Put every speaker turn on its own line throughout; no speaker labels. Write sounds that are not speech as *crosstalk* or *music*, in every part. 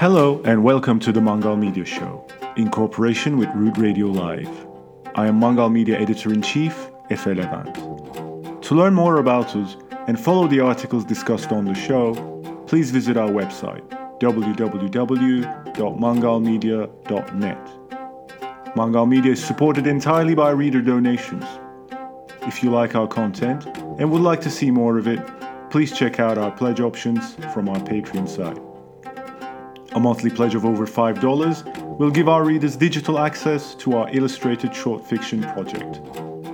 Hello and welcome to the Mangal Media Show, in cooperation with Root Radio Live. I am Mangal Media Editor in Chief, Efe Levent. To learn more about us and follow the articles discussed on the show, please visit our website www.mangalmedia.net. Mangal Media is supported entirely by reader donations. If you like our content and would like to see more of it, please check out our pledge options from our Patreon site. A monthly pledge of over $5 will give our readers digital access to our illustrated short fiction project,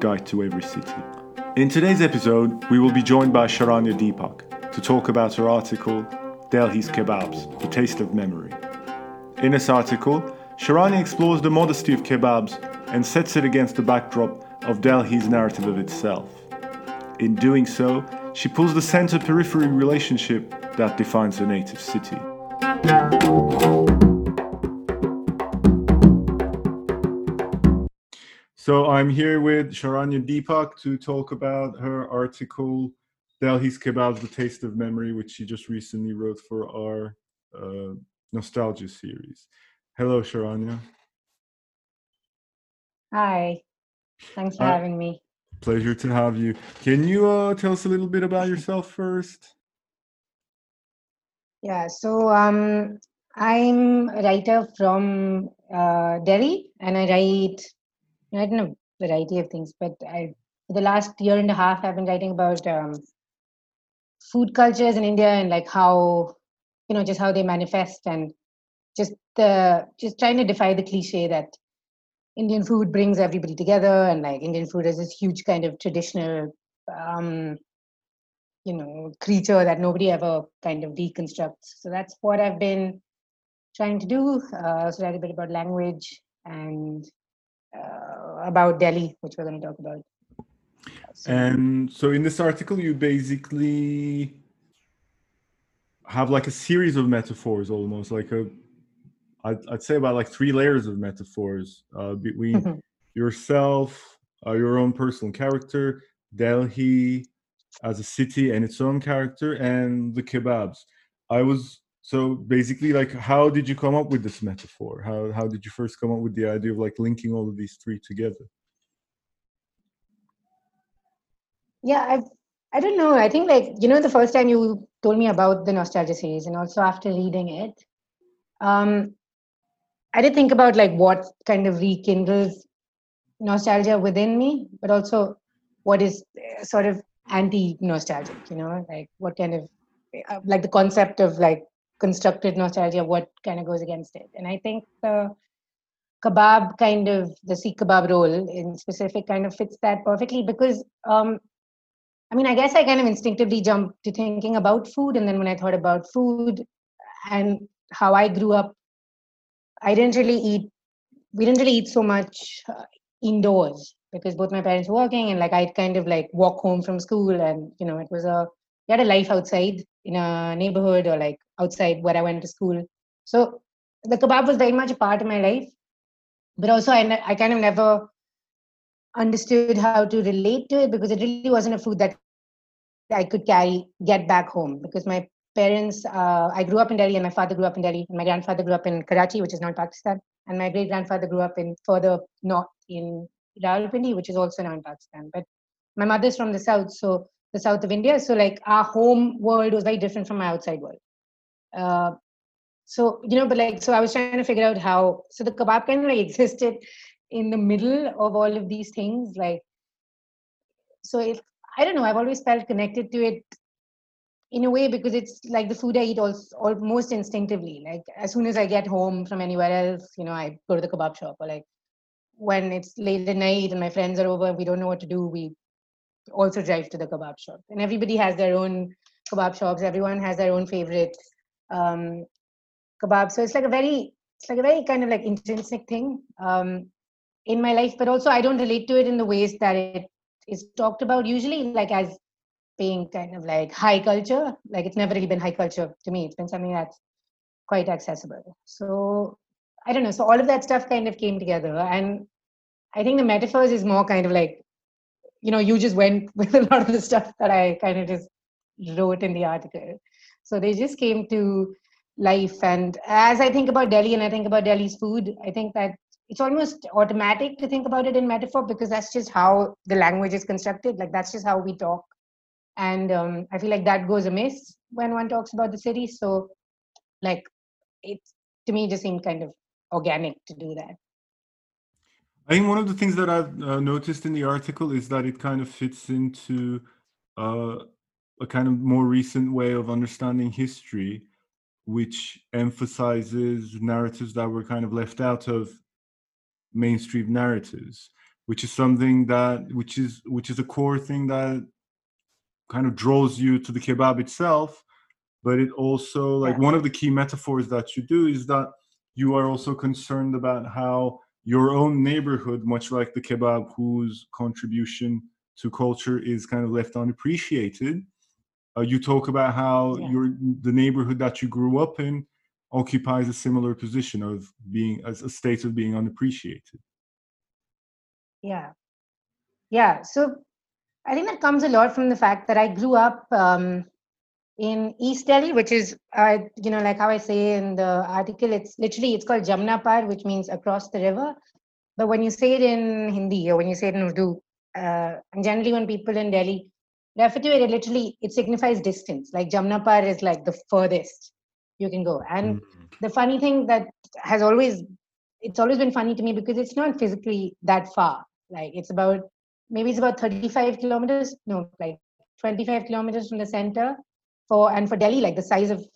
Guide to Every City. In today's episode, we will be joined by Sharanya Deepak to talk about her article, Delhi's Kebabs The Taste of Memory. In this article, Sharanya explores the modesty of kebabs and sets it against the backdrop of Delhi's narrative of itself. In doing so, she pulls the center periphery relationship that defines her native city. So I'm here with Sharanya Deepak to talk about her article Delhi's Kebabs, The Taste of Memory, which she just recently wrote for our uh, Nostalgia series. Hello, Sharanya.
Hi. Thanks for
Uh,
having me.
Pleasure to have you. Can you uh, tell us a little bit about yourself first?
Yeah, so um, I'm a writer from uh, Delhi, and I write, I in a variety of things. But I, for the last year and a half, I've been writing about um, food cultures in India and like how, you know, just how they manifest and just the just trying to defy the cliche that Indian food brings everybody together, and like Indian food is this huge kind of traditional. Um, you know creature that nobody ever kind of deconstructs. So that's what i've been trying to do uh, so write a bit about language and uh, about delhi which we're going to talk about. So,
And so in this article, you basically have like a series of metaphors, almost like a, I'd, I'd say about like three layers of metaphors uh, between yourself, uh, your own personal character, Delhi as a city and its own character, and the kebabs. I was so basically like, how did you come up with this metaphor? How how did you first come up with the idea of like linking all of these three together?
yeah i i don't know i think like you know the first time you told me about the nostalgia series and also after reading it um i did think about like what kind of rekindles nostalgia within me but also what is uh, sort of anti nostalgic you know like what kind of uh, like the concept of like constructed nostalgia what kind of goes against it? And i think the kebab kind of the seekh kebab roll in specific kind of fits that perfectly because um i mean i guess i kind of instinctively jumped to thinking about food and then when i thought about food and how i grew up i didn't really eat we didn't really eat so much uh, indoors because both my parents were working and like I'd kind of like walk home from school and you know it was a had a life outside in a neighborhood or like outside where I went to school. So the kebab was very much a part of my life, but also I, ne- I kind of never understood how to relate to it because it really wasn't a food that I could carry get back home because my parents uh, I grew up in Delhi and my father grew up in Delhi and my grandfather grew up in Karachi which is now Pakistan and my great grandfather grew up in further north in Rawalpindi, which is also now in Pakistan. But my mother's from the south, so the south of India. So like our home world was very different from my outside world. Uh, so you know, but like so I was trying to figure out how. So the kebab kind of like *laughs* existed in the middle of all of these things. Like so, if I don't know, I've always felt connected to it in a way because it's like the food I eat also, almost instinctively. Like as soon as I get home from anywhere else, you know, I go to the kebab shop or like when it's late at night and my friends are over, we don't know what to do, we also drive to the kebab shop. And everybody has their own kebab shops. Everyone has their own favorite um, kebab. So it's like a very, it's like a very kind of like intrinsic thing um, in my life. But also, I don't relate to it in the ways that it is talked about usually, like as being kind of like high culture. Like it's never really been high culture to me. It's been something that's quite accessible. So I don't know. So all of that stuff kind of came together. And I think the metaphors is more kind of like, you know, you just went *laughs* with a lot of the stuff that I kind of just wrote in the article. So they just came to life. And as I think about Delhi and I think about Delhi's food, I think that it's almost automatic to think about it in metaphor because that's just how the language is constructed. Like that's just how we talk. And um, I feel like that goes amiss when one talks about the city. So, like, it to me just seemed kind of organic to do that.
I think one of the things that I've uh, noticed in the article is that it kind of fits into uh, a kind of more recent way of understanding history, which emphasizes narratives that were kind of left out of mainstream narratives, which is something that which is which is a core thing that kind of draws you to the kebab itself. But it also like yeah. one of the key metaphors that you do is that you are also concerned about how your own neighborhood, much like the kebab, whose contribution to culture is kind of left unappreciated. Uh, you talk about how yeah. your the neighborhood that you grew up in occupies a similar position of being as a state of being unappreciated.
Yeah, yeah. So I think that comes a lot from the fact that I grew up um, in East Delhi, which is, uh, you know, like how I say in the article, it's literally, it's called Jamna Par, which means across the river. But when you say it in Hindi or when you say it in Urdu, uh, and generally when people in Delhi refer to it, it literally, it signifies distance. Like Jamna Par is like the furthest you can go. And mm-hmm. the funny thing that has always, it's always been funny to me because it's not physically that far. Like it's about, maybe it's about 35 kilometers, no, like 25 kilometers from the center for and for delhi like the size of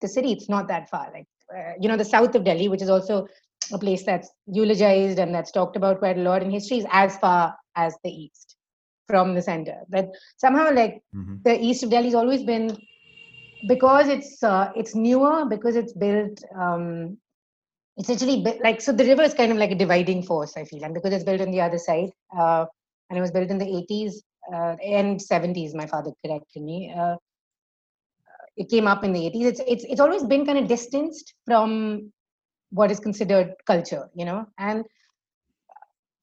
the city it's not that far like uh, you know the south of delhi which is also a place that's eulogized and that's talked about quite a lot in history is as far as the east from the center but somehow like mm-hmm. the east of delhi has always been because it's uh, it's newer because it's built um, it's actually like so the river is kind of like a dividing force i feel and because it's built on the other side uh, and it was built in the 80s uh, and 70s my father corrected me uh, it came up in the 80s it's it's it's always been kind of distanced from what is considered culture you know? And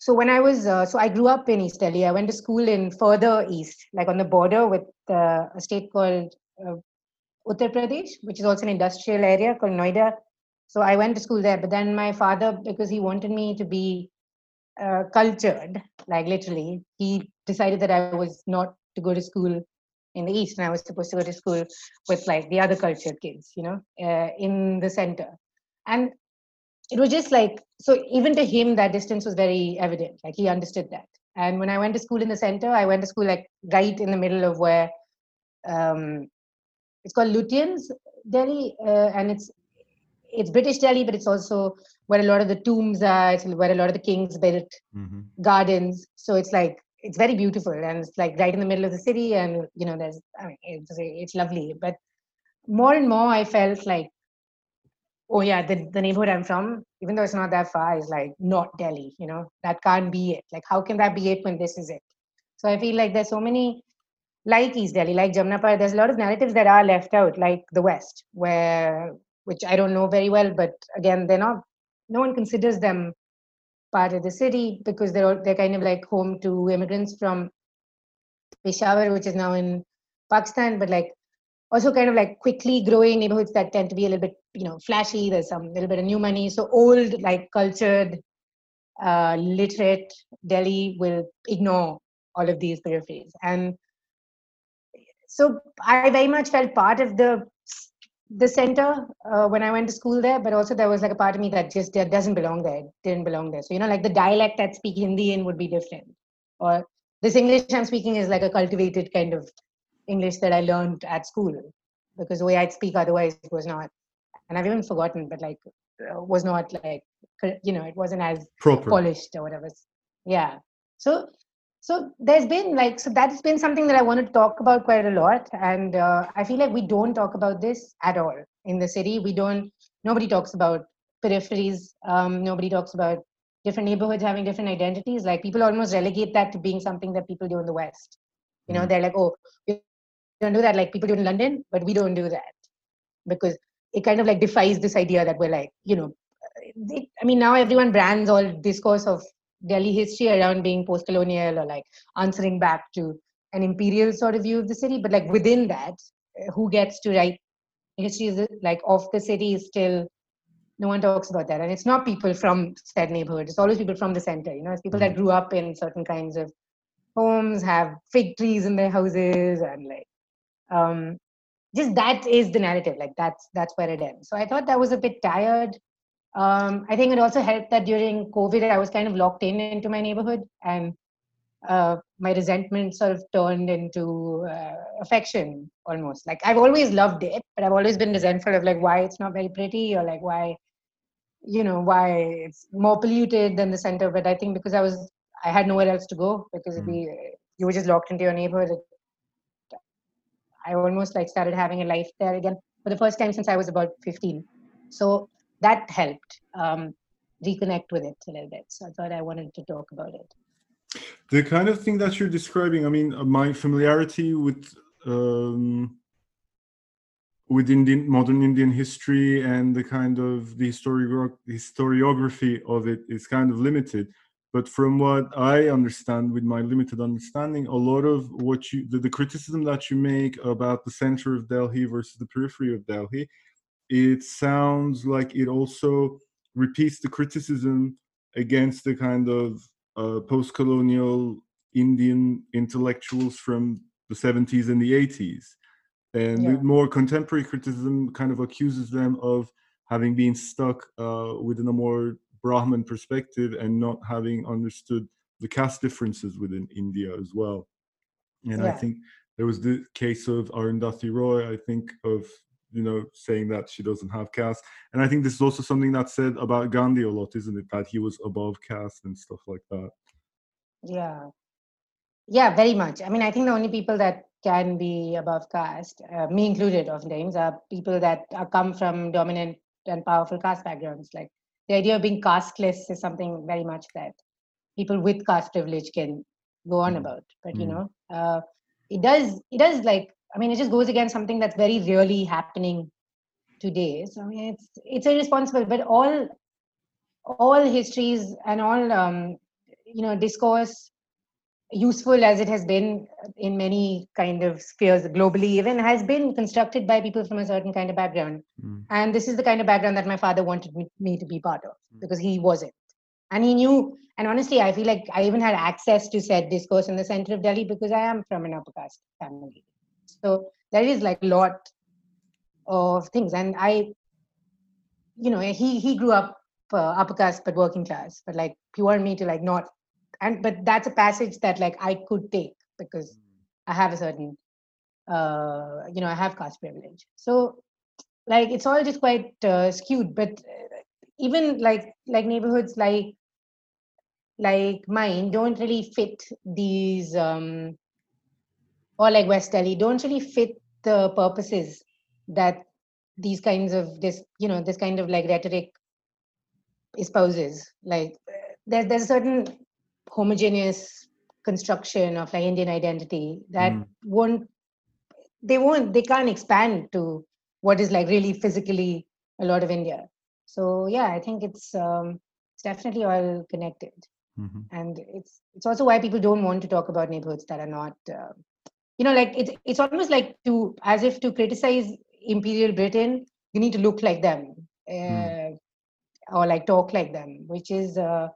so when i was uh, so i grew up in east delhi. I went to school in further east like on the border with uh, a state called uh, uttar pradesh which is also an industrial area called noida. So i went to school there but then my father because he wanted me to be uh, cultured like literally he decided that i was not to go to school in the east and i was supposed to go to school with like the other cultured kids you know uh, in the center. And it was just like so even to him that distance was very evident like he understood that. And when i went to school in the center i went to school like right in the middle of where um, it's called lutyens delhi uh, and it's it's british delhi but it's also where a lot of the tombs are it's where a lot of the kings built mm-hmm. gardens. So it's like it's very beautiful and it's like right in the middle of the city and you know there's i mean it's it's lovely. But more and more i felt like oh yeah the, the neighborhood i'm from even though it's not that far is like not delhi you know? That can't be it. Like how can that be it when this is it? So i feel like there's so many like east delhi like jamnapar there's a lot of narratives that are left out like the west where which i don't know very well but again they're not no one considers them part of the city because they're they're kind of like home to immigrants from Peshawar, which is now in Pakistan, but like also kind of like quickly growing neighborhoods that tend to be a little bit you know flashy. There's some little bit of new money. So old, like cultured, uh, literate Delhi will ignore all of these peripheries, and so I very much felt part of the the center uh, when I went to school there, but also there was like a part of me that just that doesn't belong there, didn't belong there. So you know, like the dialect that speak Hindi in would be different, or this English I'm speaking is like a cultivated kind of English that I learned at school, because the way I'd speak otherwise was not, and I've even forgotten, but like uh, was not like you know, it wasn't as
Proper.
polished or whatever. Yeah. So so there's been like so that's been something that i want to talk about quite a lot. And uh, i feel like we don't talk about this at all in the city. We don't nobody talks about peripheries. Um, nobody talks about different neighborhoods having different identities. Like people almost relegate that to being something that people do in the west. You know mm they're like oh we don't do that. Like people do in london but we don't do that because it kind of like defies this idea that we're like you know it, i mean now everyone brands all discourse of Delhi history around being post-colonial or like answering back to an imperial sort of view of the city. But like within that, uh, who gets to write history is like of the city is still no one talks about that. And it's not people from said neighborhood. It's always people from the center you know? It's people mm-hmm. that grew up in certain kinds of homes have fig trees in their houses and like um just that is the narrative. Like that's that's where it ends. So i thought that was a bit tired um i think it also helped that during covid i was kind of locked in into my neighborhood and uh, my resentment sort of turned into uh, affection almost. Like i've always loved it but i've always been resentful of like why it's not very pretty or like why you know why it's more polluted than the center. But i think because i was i had nowhere else to go because mm. we you were just locked into your neighborhood. I almost like started having a life there again for the first time since i was about 15 so that helped um, reconnect with it a little bit so i thought i wanted to talk about it
the kind of thing that you're describing i mean my familiarity with um, with Indian modern Indian history and the kind of the historiography of it is kind of limited. But from what I understand, with my limited understanding, a lot of what you the, the criticism that you make about the center of Delhi versus the periphery of Delhi, it sounds like it also repeats the criticism against the kind of uh, post-colonial Indian intellectuals from the 70s and the 80s and yeah. more contemporary criticism kind of accuses them of having been stuck uh, within a more Brahman perspective and not having understood the caste differences within India as well. And yeah. I think there was the case of Arundhati Roy, I think, of you know saying that she doesn't have caste. And I think this is also something that's said about Gandhi a lot, isn't it? That he was above caste and stuff like that.
Yeah. Yeah, very much. I mean, I think the only people that can be above caste, uh, me included, oftentimes, are people that are come from dominant and powerful caste backgrounds. Like the idea of being casteless is something very much that people with caste privilege can go on mm. about. But mm. you know, uh, it does. It does like. I mean, it just goes against something that's very really happening today. So I mean, it's it's irresponsible. But all all histories and all um, you know discourse useful as it has been in many kind of spheres globally even has been constructed by people from a certain kind of background mm. and this is the kind of background that my father wanted me, me to be part of mm. because he wasn't and he knew and honestly i feel like i even had access to said discourse in the center of delhi because i am from an upper caste family so there is like a lot of things. And i you know he he grew up uh, upper caste but working class. But like pure me to like not and but that's a passage that like i could take because i have a certain uh you know i have caste privilege. So like it's all just quite uh, skewed. But uh, even like like neighborhoods like like mine don't really fit these um or like west delhi don't really fit the purposes that these kinds of this you know this kind of like rhetoric espouses like there's there's a certain homogeneous construction of like Indian identity that mm. won't they won't they can't expand to what is like really physically a lot of India. So yeah, I think it's um, it's definitely all connected, mm-hmm. and it's it's also why people don't want to talk about neighborhoods that are not, uh, you know, like it's it's almost like to as if to criticize imperial Britain, you need to look like them uh, mm. or like talk like them, which is uh,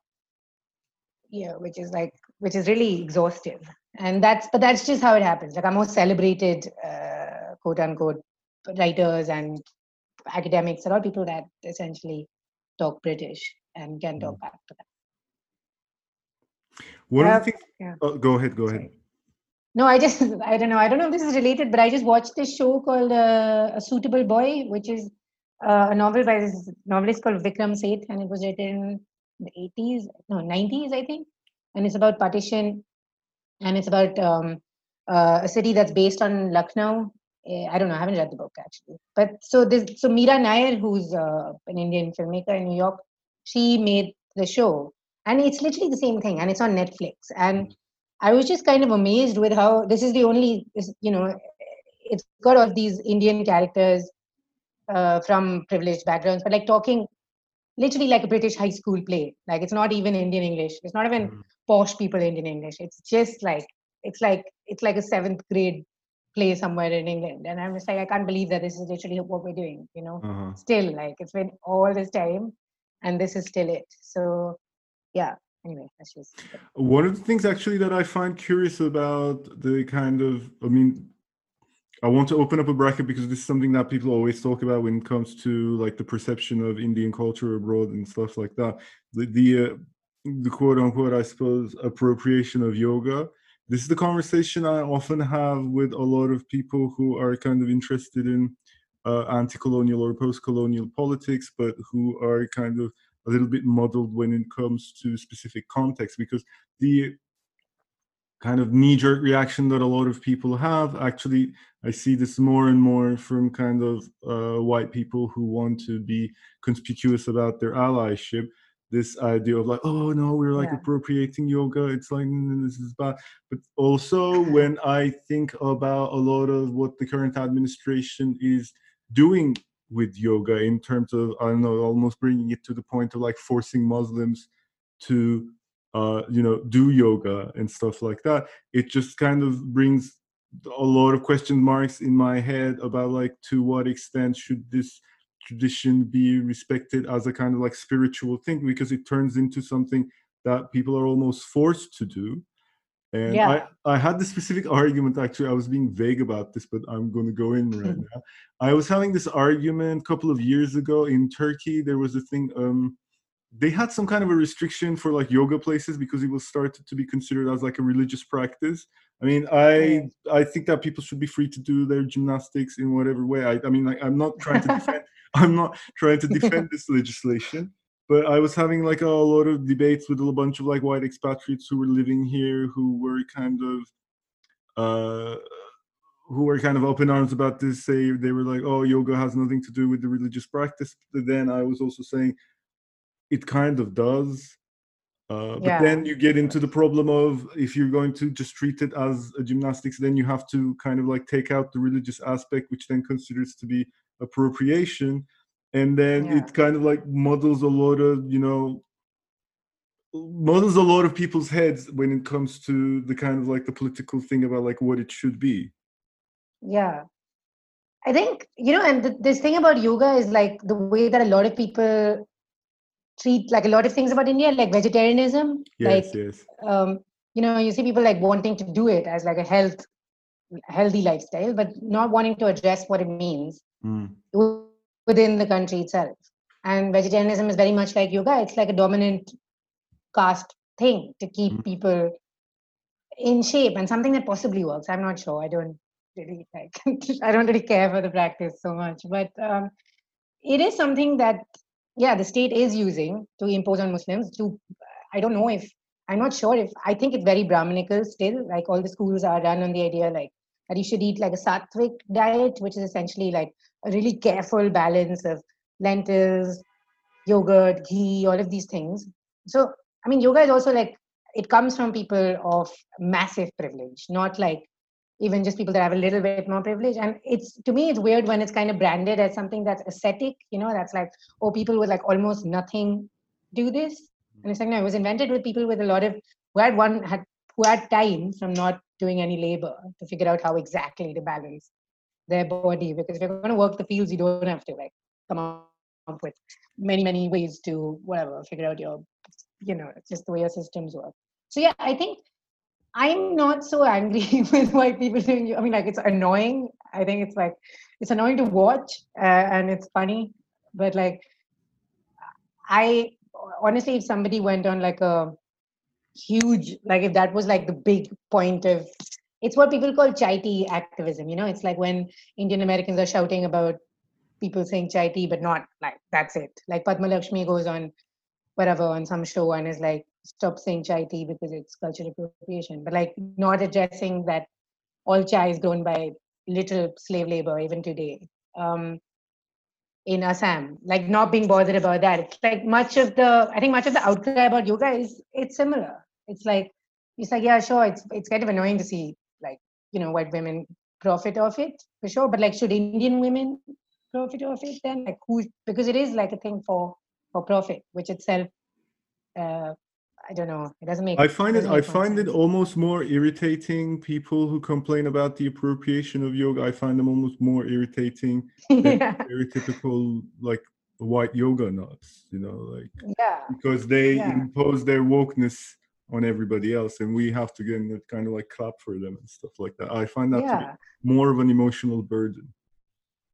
yeah which is like which is really exhaustive and that's but that's just how it happens like our most celebrated uh, quote unquote writers and academics are all people that essentially talk british and can talk mm. back to that
what uh, think, yeah. oh, go ahead go ahead
no i just *laughs* i don't know i don't know if this is related but i just watched this show called uh, a suitable boy which is uh, a novel by this novelist called vikram seth and it was written in the 80s, no, 90s, I think. And it's about partition and it's about um, uh, a city that's based on Lucknow. Eh, I don't know, I haven't read the book actually. But so this, so Mira Nair, who's uh, an Indian filmmaker in New York, she made the show. And it's literally the same thing, and it's on Netflix. And I was just kind of amazed with how this is the only, you know, it's got all these Indian characters uh, from privileged backgrounds, but like talking literally like a British high school play. Like it's not even Indian English. It's not even mm. posh people Indian English. It's just like it's like it's like a seventh grade play somewhere in England. And I'm just like, I can't believe that this is literally what we're doing, you know, uh-huh. still like it's been all this time and this is still it. So yeah, anyway, that's just
one of the things actually that I find curious about the kind of, I mean, I want to open up a bracket because this is something that people always talk about when it comes to like the perception of Indian culture abroad and stuff like that. The the, uh, the quote unquote, I suppose, appropriation of yoga this is the conversation I often have with a lot of people who are kind of interested in uh, anti-colonial or post-colonial politics, but who are kind of a little bit muddled when it comes to specific context, because the kind of knee-jerk reaction that a lot of people have actually i see this more and more from kind of uh, white people who want to be conspicuous about their allyship. This idea of like oh no we're like yeah. appropriating yoga. It's like this is bad. But also when i think about a lot of what the current administration is doing with yoga in terms of i don't know almost bringing it to the point of like forcing muslims to uh you know do yoga and stuff like that. It just kind of brings a lot of question marks in my head about like to what extent should this tradition be respected as a kind of like spiritual thing because it turns into something that people are almost forced to do and yeah. I, I had this specific *laughs* argument actually i was being vague about this but i'm going to go in right *laughs* now. I was having this argument a couple of years ago in turkey there was a thing um they had some kind of a restriction for like yoga places because it was started to be considered as like a religious practice. I mean i i think that people should be free to do their gymnastics in whatever way. I, I mean like i'm not trying to *laughs* defend I'm not trying to defend this legislation, but I was having like a lot of debates with a bunch of like white expatriates who were living here, who were kind of, uh, who were kind of open arms about this. Say they were like, "Oh, yoga has nothing to do with the religious practice." But then I was also saying, it kind of does. Uh, but yeah. then you get into the problem of if you're going to just treat it as a gymnastics, then you have to kind of like take out the religious aspect, which then considers to be appropriation and then yeah. it kind of like muddles a lot of you know muddles a lot of people's heads when it comes to the kind of like the political thing about like what it should be
yeah i think you know and this thing about yoga is like the way that a lot of people treat like a lot of things about india like vegetarianism
yes,
like
yes.
um you know you see people like wanting to do it as like a health healthy lifestyle but not wanting to address what it means mm. Within the country itself. And vegetarianism is very much like yoga. It's like a dominant caste thing to keep mm. people in shape and something that possibly works. I'm not sure. I don't really like. *laughs* I don't really care for the practice so much, but um, it is something that yeah the state is using to impose on Muslims. To I don't know if I'm not sure if I think it's very Brahminical still. Like all the schools are run on the idea like that you should eat like a sattvic diet, which is essentially like a really careful balance of lentils, yogurt, ghee, all of these things. So, I mean, yoga is also like, it comes from people of massive privilege, not like even just people that have a little bit more privilege. And it's, to me, it's weird when it's kind of branded as something that's ascetic, you know, that's like, oh, people with like almost nothing do this. And it's like, no, it was invented with people with a lot of, who had one, had, who had time from not doing any labor to figure out how exactly to balance their body because if you're going to work the fields you don't have to like come up with many many ways to whatever figure out your you know just the way your systems work. So yeah i think i'm not so angry *laughs* with white people doing i mean like it's annoying. I think it's like it's annoying to watch uh, and it's funny but like i honestly if somebody went on like a huge like if that was like the big point of it's what people call chai tea activism. You know, it's like when Indian Americans are shouting about people saying chai tea, but not like that's it. Like Padma Lakshmi goes on whatever on some show and is like, stop saying chai tea because it's cultural appropriation. But like not addressing that all chai is grown by little slave labor even today. Um, in Assam, like not being bothered about that. It's like much of the, I think much of the outcry about yoga is it's similar. It's like it's like yeah, sure, it's it's kind of annoying to see you know white women profit of it for sure but like should indian women profit of it then like who because it is like a thing for for profit which itself uh, I don't know. It doesn't make.
I find it.
doesn't
I find it almost more irritating. People who complain about the appropriation of yoga, I find them almost more irritating. *laughs* than
yeah.
Stereotypical like white yoga nuts, you know, like
Yeah.
because they
Yeah.
impose their wokeness on everybody else, and we have to get in kind of like clap for them and stuff like that. I find that to
Yeah.
be more of an emotional burden.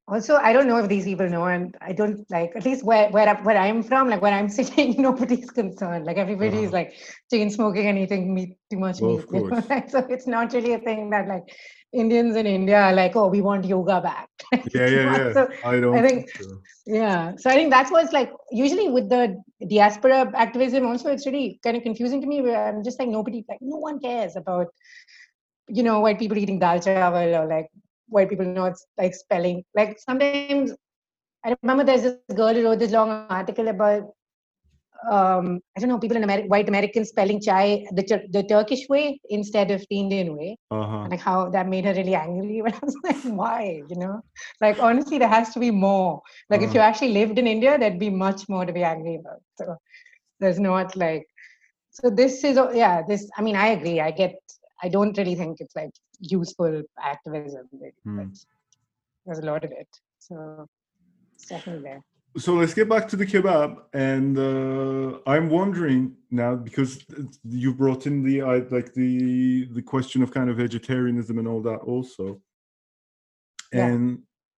Also, I don't know if these people know, and I don't like at least where where I- where I'm from, like where I'm *laughs* sitting, nobody's concerned. Like everybody's
Uh-huh.
like chain smoking and eating meat too much
Well,
meat.
of *laughs*
you know?
course.
Like, so it's not really a thing that like Indians in India are like, oh, we want yoga back. *laughs*
Yeah, yeah, yeah.
So
I don't
think-
think so.
yeah, so I think that's what's like usually with the diaspora activism. Also, it's really kind of confusing to me. Where I'm just like nobody, like no one cares about you know white people eating dal chawal or like white people know it's like spelling. Like sometimes I remember there's this girl who wrote this long article about um I don't know people in America, white Americans spelling chai the the Turkish way instead of the Indian way
Uh-huh.
and like how that made her really angry. *laughs* But I was like, why? You know, like honestly, there has to be more. Like if
Uh.
you actually lived in India, there'd be much more to be angry about. So there's not like, so this is yeah. This I mean, I agree. I get. I don't really think it's like useful activism.
Hmm.
there's a lot of it. So it's definitely there.
so let's get back to the kebab and uh, i'm wondering now because you brought in the I like the the question of kind of vegetarianism and all that also
Yeah.
and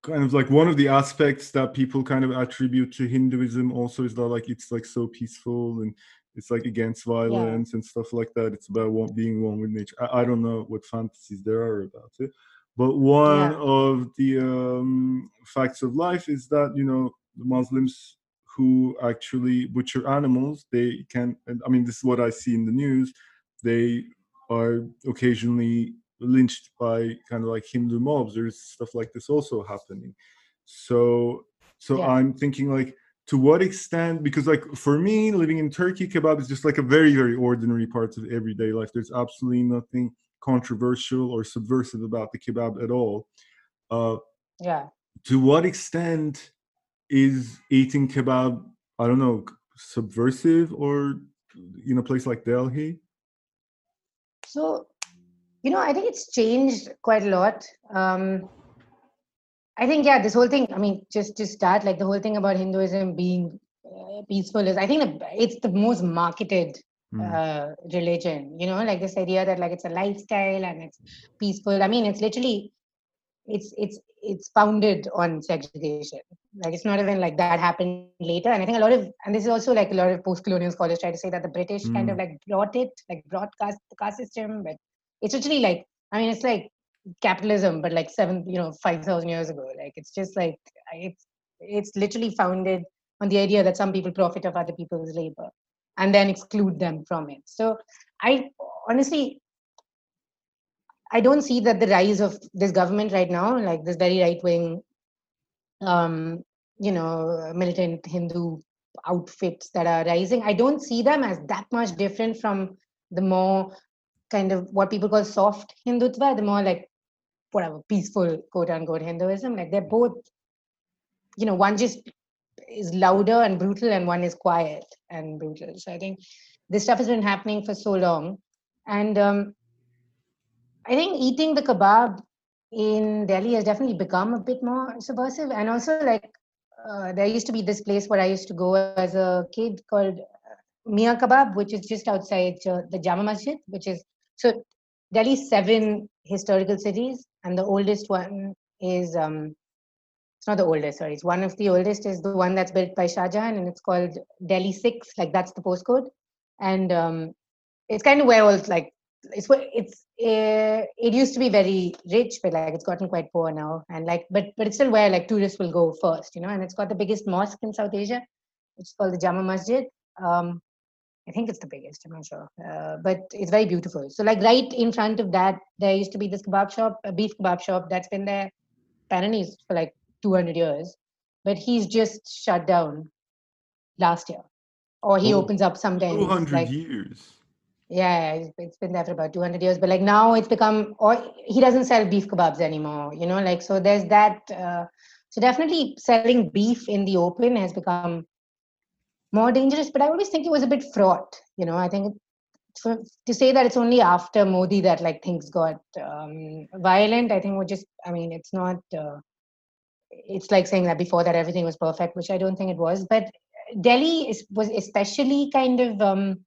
kind of like one of the aspects that people kind of attribute to hinduism also is that like it's like so peaceful and it's like against violence and stuff like that it's about one, being one with nature I, I don't know what fantasies there are about it but one
Yeah.
of the um, facts of life is that you know the Muslims who actually butcher animals, they can. And I mean, this is what I see in the news. They are occasionally lynched by kind of like Hindu mobs. There's stuff like this also happening. So, so
Yeah.
I'm thinking like, to what extent? Because like for me, living in Turkey, kebab is just like a very, very ordinary part of everyday life. There's absolutely nothing controversial or subversive about the kebab at all. Uh,
Yeah.
to what extent is eating kebab i don't know subversive or in a place like delhi
So, you know, I think it's changed quite a lot. Um, I think, yeah, this whole thing, I mean, just to start, like the whole thing about Hinduism being uh, peaceful is, I think it's the most marketed
Hmm.
uh, religion, you know, like this idea that like it's a lifestyle and it's peaceful. I mean, it's literally, it's, it's, it's founded on segregation. Like it's not even like that happened later. And I think a lot of, and this is also like a lot of post-colonial scholars try to say that the British kind of like brought it, like broadcast the caste system, but it's literally like, I mean, it's like capitalism, but like seven, you know, 5,000 years ago. Like it's just like, it's, it's literally founded on the idea that some people profit of other people's labor and then exclude them from it. So I honestly, I don't see that the rise of this government right now, like this very right wing, um, you know, militant Hindu outfits that are rising, I don't see them as that much different from the more kind of what people call soft Hindutva, the more like whatever peaceful quote unquote Hinduism. Like they're both, you know, one just is louder and brutal and one is quiet and brutal. So I think this stuff has been happening for so long. And um, I think eating the kebab in Delhi has definitely become a bit more subversive. And also, like, uh, there used to be this place where I used to go as a kid called uh, Mia Kebab, which is just outside uh, the Jama Masjid, which is so Delhi's seven historical cities, and the oldest one is um, it's not the oldest, sorry, it's one of the oldest is the one that's built by Shah Jahan, and it's called Delhi Six, like that's the postcode, and um, it's kind of where all like it's it's uh, it used to be very rich, but like it's gotten quite poor now, and like but but it's still where like tourists will go first, you know, and it's got the biggest mosque in South Asia, it's called the Jama Masjid. Um, I think it's the biggest. I'm not sure, uh, but it's very beautiful. So like right in front of that, there used to be this kebab shop, a beef kebab shop that's been there apparently for like 200 years, but he's just shut down last year, or he
Oh,
opens up sometimes.
200
Like
years
yeah, it's- it's been there for about 200 years, but like now it's become, or he doesn't sell beef kebabs anymore, you know, like so there's that. Uh, so definitely selling beef in the open has become more dangerous. But I always think it was a bit fraught. You know, I think for, to say that it's only after Modi that like things got um, violent, I think we're just. I mean, it's not. Uh, it's like saying that before that everything was perfect, which I don't think it was. But Delhi is, was especially kind of. Um,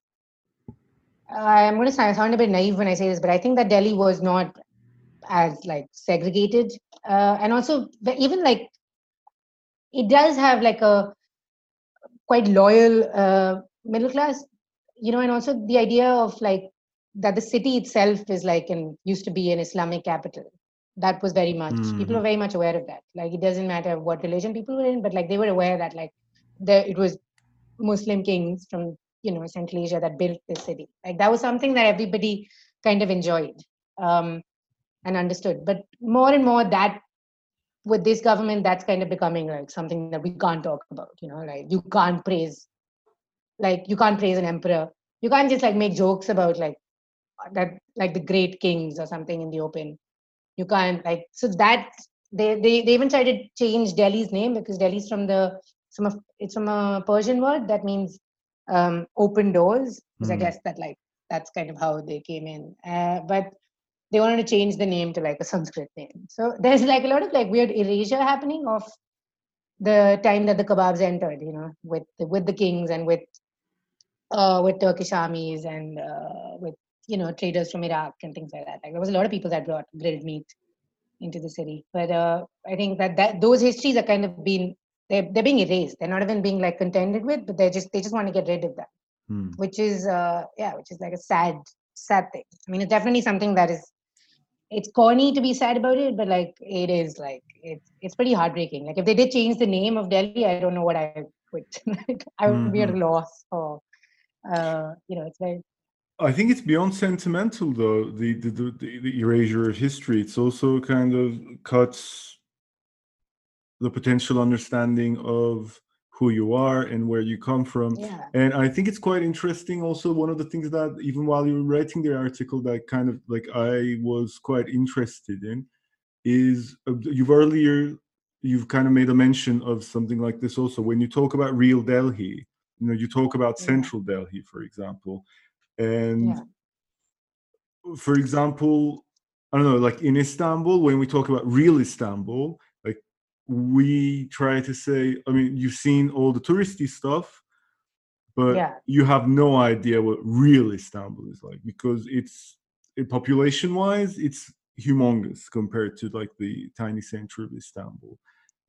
I'm going to sound a bit naive when I say this, but I think that Delhi was not as like segregated, uh, and also even like it does have like a quite loyal uh, middle class, you know, and also the idea of like that the city itself is like and used to be an Islamic capital. That was very much mm-hmm. people are very much aware of that. Like it doesn't matter what religion people were in, but like they were aware that like there it was Muslim kings from you know Central Asia that built this city. Like that was something that everybody kind of enjoyed um, and understood. But more and more that with this government, that's kind of becoming like something that we can't talk about. You know, like you can't praise, like you can't praise an emperor. You can't just like make jokes about like that, like the great kings or something in the open. You can't like so that they they they even tried to change Delhi's name because Delhi's from the some of it's from a Persian word that means um, open doors. Because mm. I hmm. guess that like that's kind of how they came in. Uh, but they wanted to change the name to like a Sanskrit name. So there's like a lot of like weird erasure happening of the time that the kebabs entered, you know, with the, with the kings and with uh, with Turkish armies and uh, with you know traders from Iraq and things like that. Like there was a lot of people that brought grilled meat into the city, but uh, I think that that those histories are kind of being they're they're being erased. They're not even being like contended with, but they're just they just want to get rid of that, hmm. which is uh, yeah, which is like a sad sad thing. I mean, it's definitely something that is it's corny to be sad about it, but like it is like it's it's pretty heartbreaking. Like if they did change the name of Delhi, I don't know what I would *laughs* like I would mm-hmm. be at a mm-hmm. loss for uh you know it's very
I think it's beyond sentimental though, the the, the, the erasure of history. It's also kind of cuts the potential understanding of who you are and where you come from.
Yeah.
And I think it's quite interesting. Also, one of the things that even while you were writing the article, that kind of like I was quite interested in, is uh, you've earlier you've kind of made a mention of something like this also when you talk about real Delhi. You know, you talk about yeah. central Delhi, for example, and yeah. for example, I don't know, like in Istanbul, when we talk about real Istanbul, we try to say i mean you've seen all the touristy stuff but yeah. you have no idea what real istanbul is like because it's population wise it's humongous compared to like the tiny center of istanbul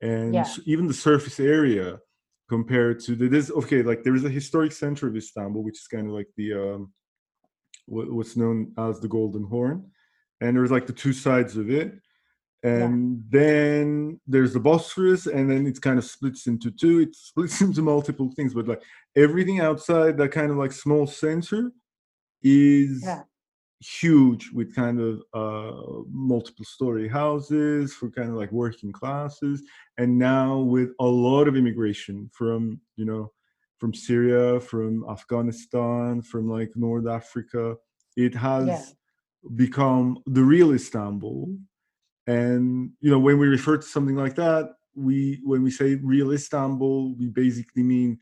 and yeah. even the surface area compared to the this okay like there is a historic center of istanbul which is kind of like the um what's known as the golden horn and there's like the two sides of it and yeah. then there's the Bosphorus, and then it kind of splits into two. It splits *laughs* into multiple things, but like everything outside that kind of like small center is yeah. huge with kind of uh, multiple story houses for kind of like working classes, and now with a lot of immigration from you know from Syria, from Afghanistan, from like North Africa, it has yeah. become the real Istanbul and you know, when we refer to something like that, we when we say real Istanbul, we basically mean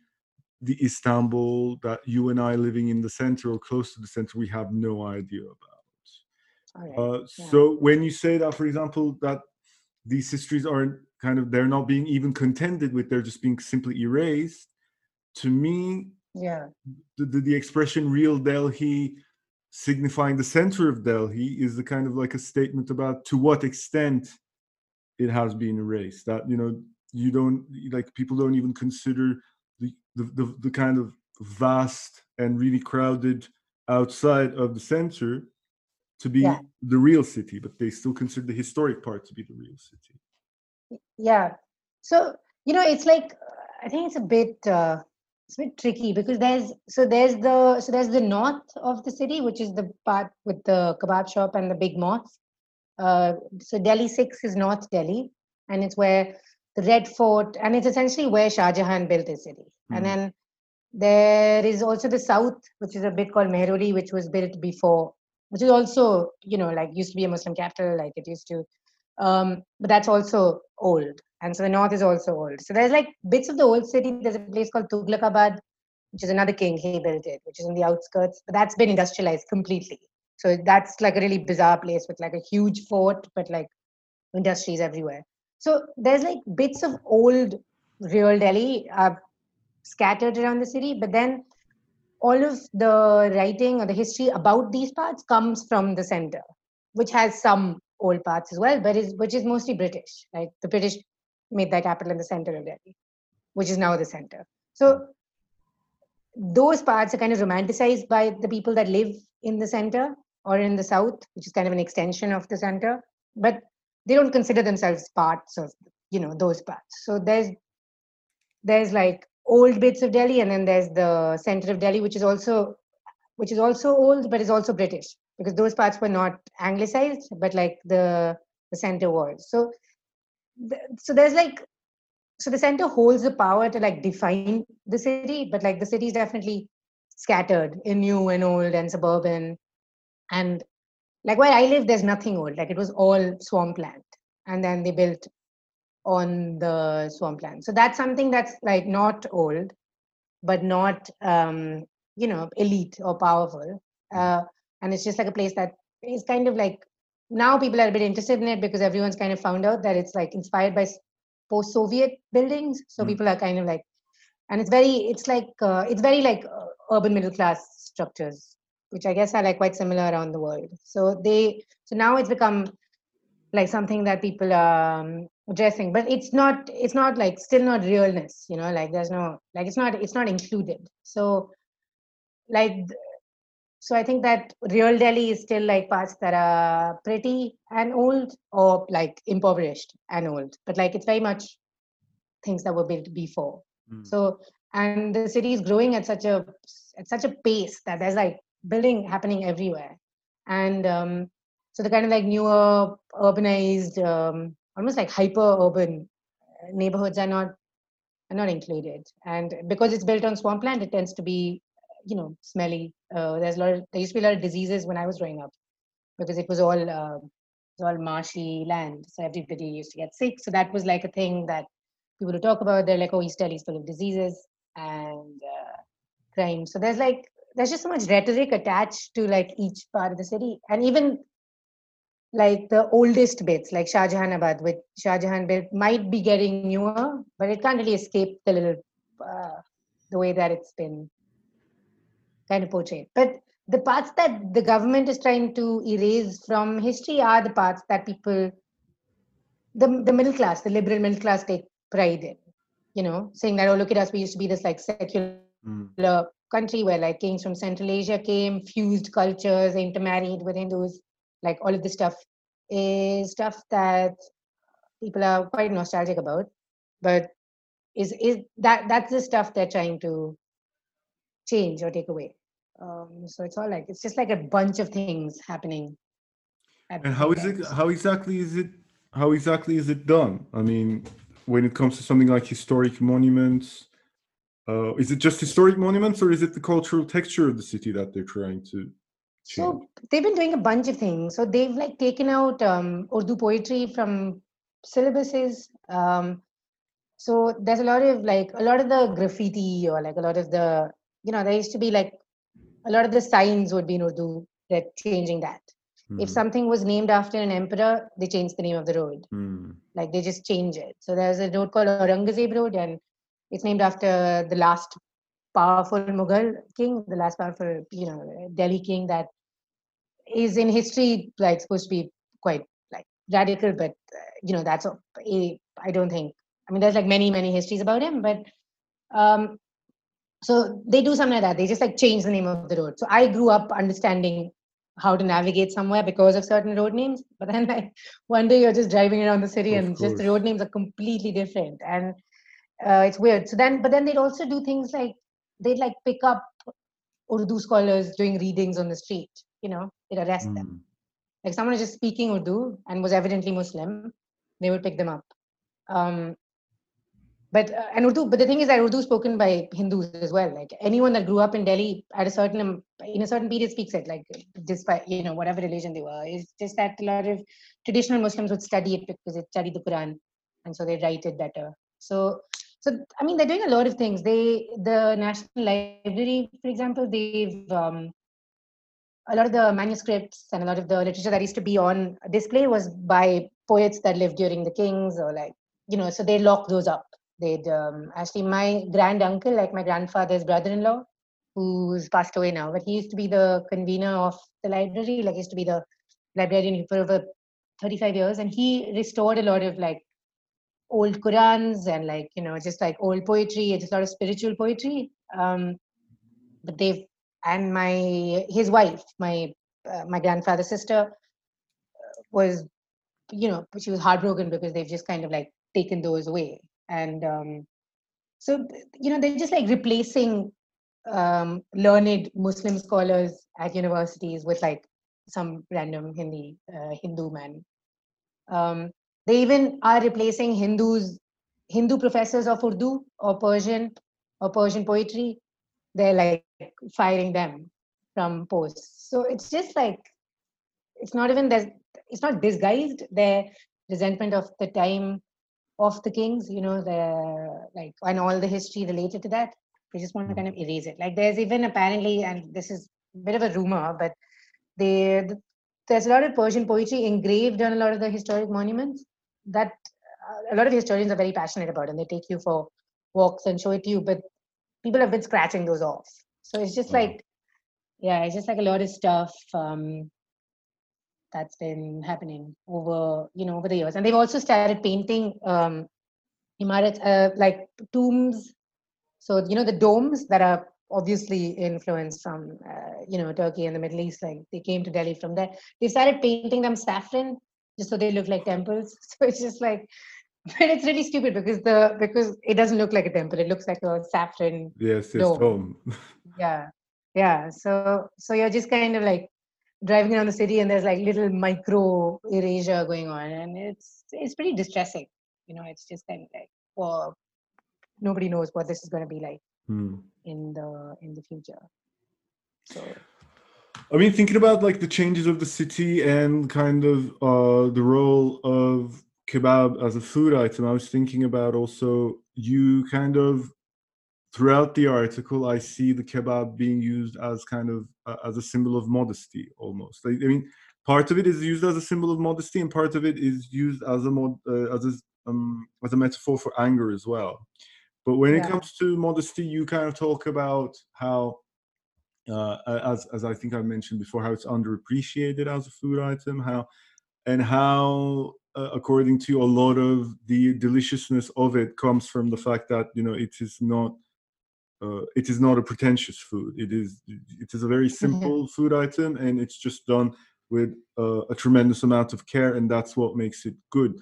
the Istanbul that you and I living in the center or close to the center, we have no idea about. Okay. Uh, yeah. So when you say that, for example, that these histories aren't kind of they're not being even contended with, they're just being simply erased. To me,
yeah,
the, the, the expression "real Delhi" signifying the center of Delhi is the kind of like a statement about to what extent it has been erased. That you know you don't like people don't even consider the the, the, the kind of vast and really crowded outside of the center to be yeah. the real city, but they still consider the historic part to be the real city.
Yeah. So you know, it's like I think it's a bit. Uh, it's a bit tricky because there's so there's the so there's the north of the city which is the part with the kebab shop and the big mosque. Uh, so delhi 6 is north delhi and it's where the red fort and it's essentially where shah jahan built his city. Mm-hmm. and then there is also the south which is a bit called mehrauli which was built before which is also you know like used to be a muslim capital like it used to. Um, but that's also old and so the north is also old. So there's like bits of the old city. There's a place called Tughlaqabad, which is another king. He built it, which is in the outskirts, but that's been industrialized completely. So that's like a really bizarre place with like a huge fort, but like industries everywhere. So there's like bits of old real Delhi uh, scattered around the city, but then all of the writing or the history about these parts comes from the center, which has some old parts as well, but is which is mostly British. Like the British made their capital in the center of Delhi, which is now the center. So hmm. those parts are kind of romanticized by the people that live in the center or in the south, which is kind of an extension of the center. But they don't consider themselves parts of you know those parts. So there's there's like old bits of Delhi, and then there's the center of Delhi, which is also which is also old, but is also British because those parts were not anglicized, but like the the center was. So so there's like so the center holds the power to like define the city, but like the city is definitely scattered in new and old and suburban. And like where I live, there's nothing old. Like it was all swampland. And then they built on the swampland. So that's something that's like not old, but not um, you know, elite or powerful. Uh, and it's just like a place that is kind of like now people are a bit interested in it because everyone's kind of found out that it's like inspired by post-Soviet buildings. So mm. people are kind of like, and it's very, it's like, uh, it's very like uh, urban middle class structures, which I guess are like quite similar around the world. So they, so now it's become like something that people are um, addressing, but it's not, it's not like still not realness, you know, like there's no, like it's not, it's not included. So like so I think that real Delhi is still like parts that are pretty and old or like impoverished and old, but like it's very much things that were built before. Mm. So and the city is growing at such a at such a pace that there's like building happening everywhere, and um, so the kind of like newer urbanized, um, almost like hyper urban neighborhoods are not are not included, and because it's built on swampland, it tends to be you know smelly. Uh, there's a lot of there used to be a lot of diseases when I was growing up because it was all uh, it was all marshy land, so everybody used to get sick. So that was like a thing that people would talk about. They're like, oh, East Delhi is full of diseases and uh, crime. So there's like there's just so much rhetoric attached to like each part of the city, and even like the oldest bits, like Shah Jahanabad, which Shah Jahan built, might be getting newer, but it can't really escape the little uh, the way that it's been kind of portrayed. But the parts that the government is trying to erase from history are the parts that people, the, the middle class, the liberal middle class take pride in, you know, saying that, oh, look at us, we used to be this like secular mm. country where like kings from Central Asia came, fused cultures, intermarried with Hindus, like all of this stuff is stuff that people are quite nostalgic about. But is is that that's the stuff they're trying to change or take away. Um, so it's all like it's just like a bunch of things happening.
And how is it? How exactly is it? How exactly is it done? I mean, when it comes to something like historic monuments, uh, is it just historic monuments, or is it the cultural texture of the city that they're trying to? Change?
So they've been doing a bunch of things. So they've like taken out um, Urdu poetry from syllabuses. Um, so there's a lot of like a lot of the graffiti or like a lot of the you know, there used to be like a lot of the signs would be in Urdu. They're changing that. Mm. If hmm. something was named after an emperor, they changed the name of the road. Mm. Like they just change it. So there's a road called Aurangzeb Road, and it's named after the last powerful Mughal king, the last powerful, you know, Delhi king that is in history like supposed to be quite like radical, but uh, you know that's I don't think. I mean, there's like many many histories about him, but um, so they do something like that. They just like change the name of the road. So i grew up understanding how to navigate somewhere because of certain road names. *laughs* But then like one day you're just driving around the city of and course. just the road names are completely different. And uh, it's weird. So then but then they'd also do things like they'd like pick up urdu scholars doing readings on the street you know? They'd arrest mm. them. Hmm. like someone is just speaking urdu and was evidently muslim. They would pick them up. Um, but uh, and Urdu, but the thing is that Urdu is spoken by Hindus as well. Like anyone that grew up in Delhi at a certain um, in a certain period speaks it. Like despite you know whatever religion they were, it's just that a lot of traditional Muslims would study it because they study the Quran, and so they write it better. So so I mean, they're doing a lot of things. They, the National Library, for example, they've um, a lot of the manuscripts and a lot of the literature that used to be on display was by poets that lived during the kings or like you know so they lock those up they'd um, actually my grand uncle like my grandfather's brother-in-law who's passed away now but he used to be the convener of the library like he used to be the librarian for over 35 years and he restored a lot of like old Qurans and like you know just like old poetry, just a lot of spiritual poetry. Um, but they've and my his wife, my uh, my grandfather's sister, uh, was you know she was heartbroken because they've just kind of like taken those away and um, so you know they're just like replacing um, learned Muslim scholars at universities with like some random Hindi uh, Hindu man. Um, they even are replacing Hindus, Hindu professors of Urdu or Persian or Persian poetry. They're like firing them from posts. So it's just like it's not even that it's not disguised their resentment of the time of the kings, you know, the like and all the history related to that. They just want to kind of erase it. Like there's even apparently, and this is a bit of a rumor, but they there's a lot of Persian poetry engraved on a lot of the historic monuments that uh, a lot of historians are very passionate about and they take you for walks and show it to you but people have been scratching those off so it's just like yeah it's just like a lot of stuff um, that's been happening over you know over the years and they've also started painting um imarats uh, like tombs so you know the domes that are obviously influenced from uh, you know turkey and the middle east like they came to delhi from there they started painting them saffron just so they look like temples. *laughs* So it's just like, but it's really stupid because the because it doesn't look like a temple. It looks like a saffron.
Yes, it's dome. dome. *laughs*
yeah, yeah. So so you're just kind of like driving around the city and there's like little micro erasure going on, and it's it's pretty distressing. You know, it's just kind of like, well, nobody knows what this is going to be like hmm. in the in the future. So
I mean, thinking about like the changes of the city and kind of uh, the role of kebab as a food item, I was thinking about also you kind of throughout the article, I see the kebab being used as kind of uh, as a symbol of modesty almost. Like, I mean, part of it is used as a symbol of modesty, and part of it is used as a mod, uh, as a um, as a metaphor for anger as well. But when yeah. it comes to modesty, you kind of talk about how uh, as as I think I mentioned before, how it's underappreciated as a food item, how and how uh, according to you, a lot of the deliciousness of it comes from the fact that you know it is not uh, it is not a pretentious food. It is it is a very mm-hmm. simple mm-hmm. food item, and it's just done with uh, a tremendous amount of care, and that's what makes it good.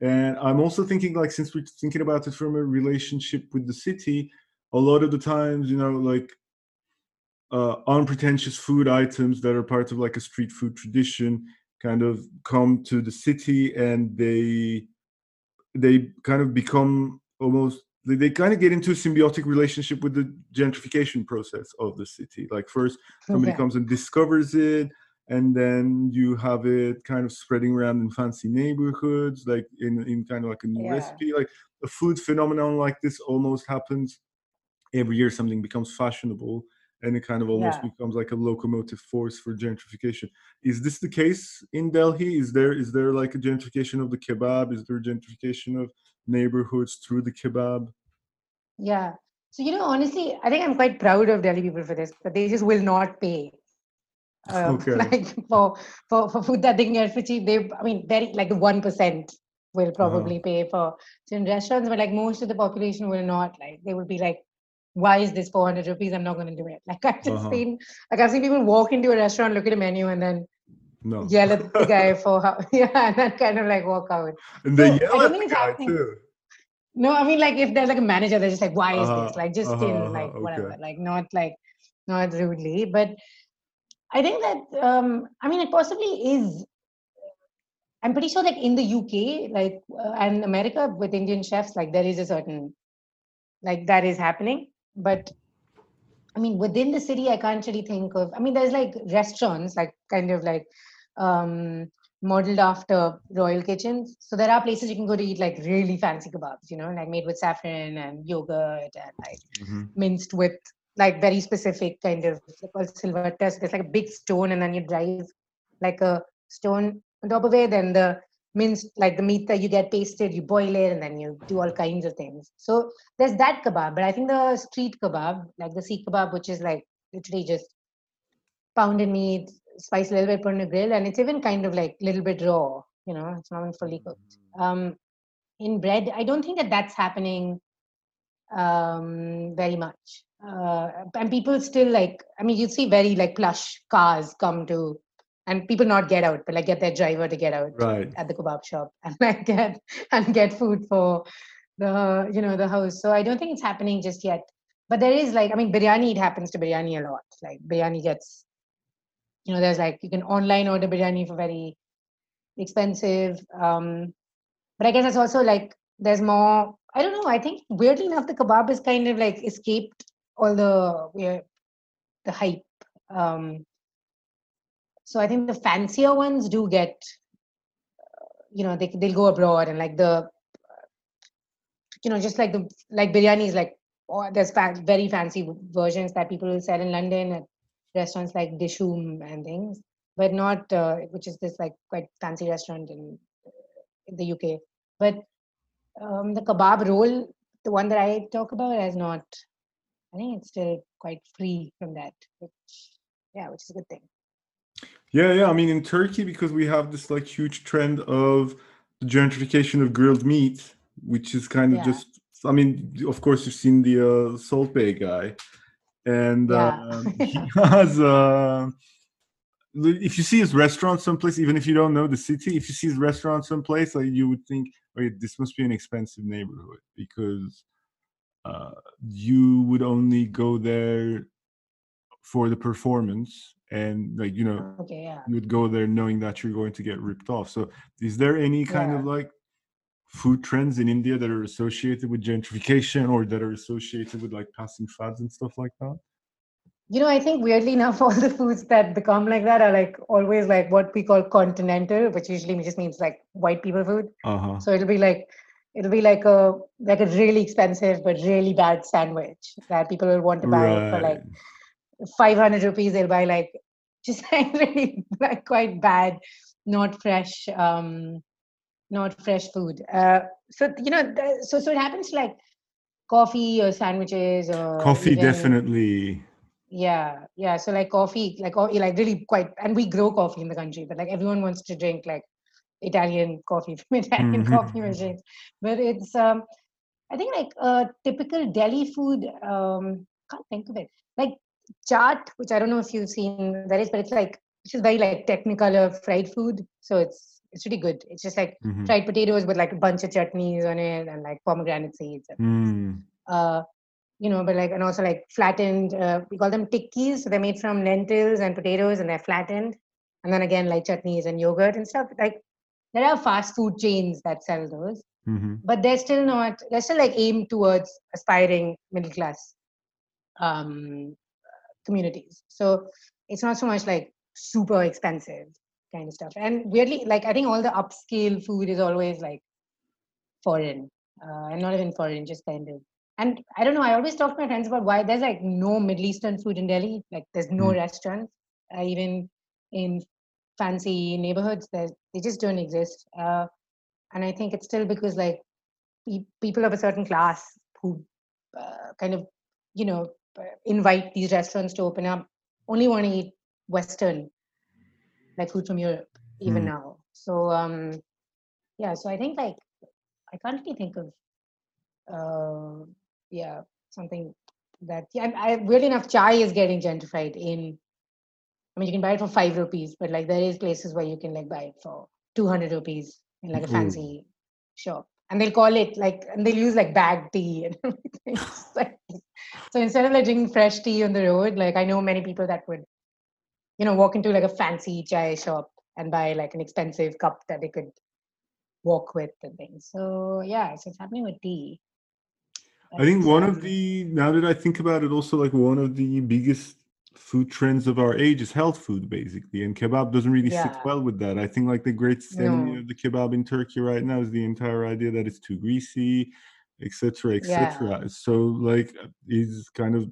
And I'm also thinking, like, since we're thinking about it from a relationship with the city, a lot of the times, you know, like uh, unpretentious food items that are part of like a street food tradition kind of come to the city and they they kind of become almost they, they kind of get into a symbiotic relationship with the gentrification process of the city like first somebody okay. comes and discovers it and then you have it kind of spreading around in fancy neighborhoods like in, in kind of like a new yeah. recipe like a food phenomenon like this almost happens every year something becomes fashionable and it kind of almost yeah. becomes like a locomotive force for gentrification. Is this the case in Delhi? Is there is there like a gentrification of the kebab? Is there gentrification of neighborhoods through the kebab?
Yeah. So you know, honestly, I think I'm quite proud of Delhi people for this, but they just will not pay. Um, *laughs* okay. Like for, for for food that they can get for cheap, they I mean, very like the one percent will probably uh-huh. pay for in restaurants, but like most of the population will not. Like they would be like, why is this 400 rupees? I'm not going to do it. *laughs* Like I've just uh-huh. seen, like I've seen people walk into a restaurant, look at a menu, and then no. *laughs* yell at the guy for how, *laughs* yeah, and then kind of like walk out.
And they so, yell at the guy too.
No, I mean like if there's like a manager, they're just like, why is uh-huh. this? Like just uh-huh. in like whatever, like not like not rudely, but I think that um I mean it possibly is. I'm pretty sure like in the UK, like uh, and America with Indian chefs, like there is a certain like that is happening but I mean, within the city, I can't really think of. I mean, there's like restaurants, like kind of like um, modeled after royal kitchens. So there are places you can go to eat like really fancy kebabs, you know, like made with saffron and yogurt and like mm-hmm. minced with like very specific kind of called sil batta. So there's like a big stone and then you drive like a stone on top of it. Then the minced like the meat that you get pasted, you boil it and then you do all kinds of things. So there's that kebab. But I think the street kebab, like the seekh kebab, which is like literally just pounded meat, spice a little bit, put on a grill, and it's even kind of like a little bit raw. You know, it's not fully cooked. Mm. Um, in bread, I don't think that that's happening um, very much. Uh, and people still like, I mean, you see very like plush cars come to, and people not get out, but like get their driver to get out
right.
at the kebab shop *laughs* and like get and get food for the you know the house. So I don't think it's happening just yet. But there is like, I mean, biryani. It happens to biryani a lot. Like biryani gets you know there's like you can online order biryani for very expensive um but i guess it's also like there's more i don't know i think weirdly enough the kebab is kind of like escaped all the yeah, the hype um so i think the fancier ones do get you know they, they'll go abroad and like the you know just like the like biryani is like oh, there's fa- very fancy versions that people will sell in london restaurants like Dishoom and things, but not uh, which is this like quite fancy restaurant in, in the UK. But um, the kebab roll, the one that I talk about, has not. I think it's still quite free from that, which yeah, which is a good thing.
Yeah, yeah. I mean, in Turkey, because we have this like huge trend of the gentrification of grilled meat, which is kind of yeah. just. I mean, of course, you've seen the uh, Salt Bae guy, and yeah. uh, he has uh, if you see his restaurant someplace even if you don't know the city if you see his restaurant someplace like you would think wait oh, this must be an expensive neighborhood because uh, you would only go there for the performance and like you know
okay, yeah.
you would go there knowing that you're going to get ripped off so is there any kind yeah. of like food trends in India that are associated with gentrification or that are associated with like passing fads and stuff like that?
You know, I think weirdly enough, *laughs* all the foods that become like that are like always like what we call continental, which usually just means like white people food.
Uh-huh.
So it'll be like it'll be like a like a really expensive but really bad sandwich that people will want to buy right. for like 500 rupees. They'll buy like *laughs* just like really like quite bad, not fresh um not fresh food. Uh, so you know, so so it happens like coffee or sandwiches or
coffee even, definitely.
Yeah, yeah. So like coffee, like like really quite, and we grow coffee in the country, but like everyone wants to drink like Italian coffee from *laughs* Italian mm-hmm. coffee machines. But it's um, I think like a typical Delhi food. Um, can't think of it. Like chaat, which I don't know if you've seen that is, but it's like it's just very like technical fried food. So it's it's really good. It's just like mm-hmm. fried potatoes with like a bunch of chutneys on it and like pomegranate seeds. And,
mm.
uh, you know, but like, and also like flattened, uh, we call them tikkis. So they're made from lentils and potatoes and they're flattened. And then again, like chutneys and yogurt and stuff. Like, there are fast food chains that sell those,
mm-hmm.
but they're still not, they're still like aimed towards aspiring middle class um, communities. So it's not so much like super expensive kind of stuff. And weirdly, like I think all the upscale food is always like foreign, uh, and not even foreign, just kind of. And I don't know. I always talk to my friends about why there's like no Middle Eastern food in Delhi. Like there's no mm. restaurants, uh, even in fancy neighborhoods. There's, they just don't exist. Uh, and I think it's still because like pe- people of a certain class who uh, kind of, you know, invite these restaurants to open up only want to eat Western like food from Europe even mm. now. So um, yeah, so I think like I can't really think of uh, yeah something that yeah. I, I weirdly enough, chai is getting gentrified in. I mean, you can buy it for five rupees, but like there is places where you can like buy it for two hundred rupees in like a fancy mm. shop, and they'll call it like, and they'll use like bag tea and *laughs* everything. *laughs* so instead of like drinking fresh tea on the road, like I know many people that would you know, walk into like a fancy chai shop and buy like an expensive cup that they could walk with and things. So yeah, so it's happening with tea.
I think one of the now that I think about it, also like one of the biggest food trends of our age is health food basically and kebab doesn't really sit well with that i think like the great enemy
No.
of the kebab in turkey right now is the entire idea that it's too greasy etc
Yeah.
etc so like is kind of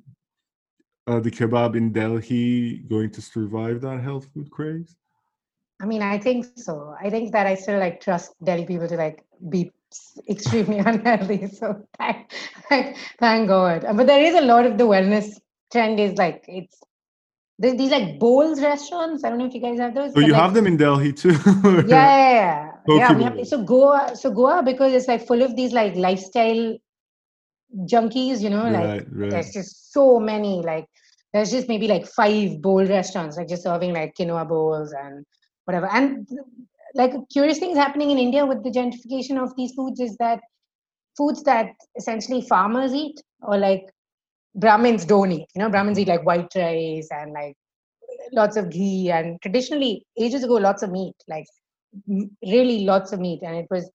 uh, the kebab in delhi going to survive that health food craze
I mean, I think so. I think that I still like trust Delhi people to like be *laughs* extremely *laughs* unhealthy. So thank, thank, thank God. Uh, But there is a lot of the wellness trend is like it's there's these like bowls restaurants. I don't know if you guys have those.
so
but,
you
like,
have them in delhi too *laughs*
yeah, yeah, yeah. yeah have, so Goa, so Goa because it's like full of these like lifestyle junkies, you know, like
right right.
there's just so many like there's just maybe like five bowl restaurants like just serving like quinoa bowls and whatever. And like curious things happening in india with the gentrification of these foods is that foods that essentially farmers eat or like brahmins don't eat. You know brahmins eat like white rice and like lots of ghee and traditionally ages ago lots of meat like really lots of meat. And it was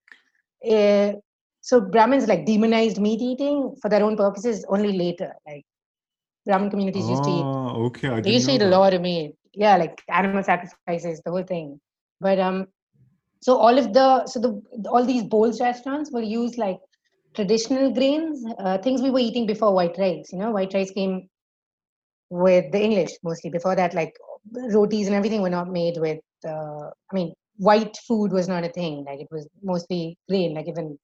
uh, so brahmins like demonized meat eating for their own purposes only later like brahmin communities used to eat.
Oh okay i
they used to eat a lot of meat. Yeah like animal sacrifices the whole thing. But um so all of the so the all these bowls restaurants will use like traditional grains uh, things we were eating before white rice you know? White rice came with the english mostly. Before that like rotis and everything were not made with uh, i mean white food was not a thing. Like it was mostly grain like even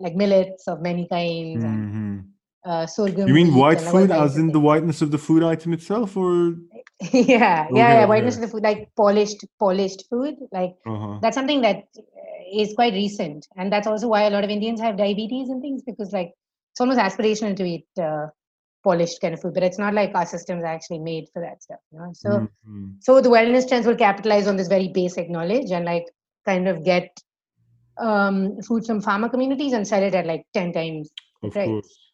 like millets of many kinds and
Mhm.
uh, sorghum
you mean white food as in the whiteness of the food item itself or *laughs*
yeah, yeah,
Okay,
yeah. Whiteness
okay.
of the food, like polished, polished food. Like
uh-huh
that's something that uh, quite recent, and that's also why a lot of Indians have diabetes and things because like it's almost aspirational to eat uh, polished kind of food, but it's not like our systems are actually made for that stuff. You know, so
Mhm.
so the wellness trends will capitalize on this very basic knowledge and like kind of get um, food from farmer communities and sell it at like ten times the
of
price.
course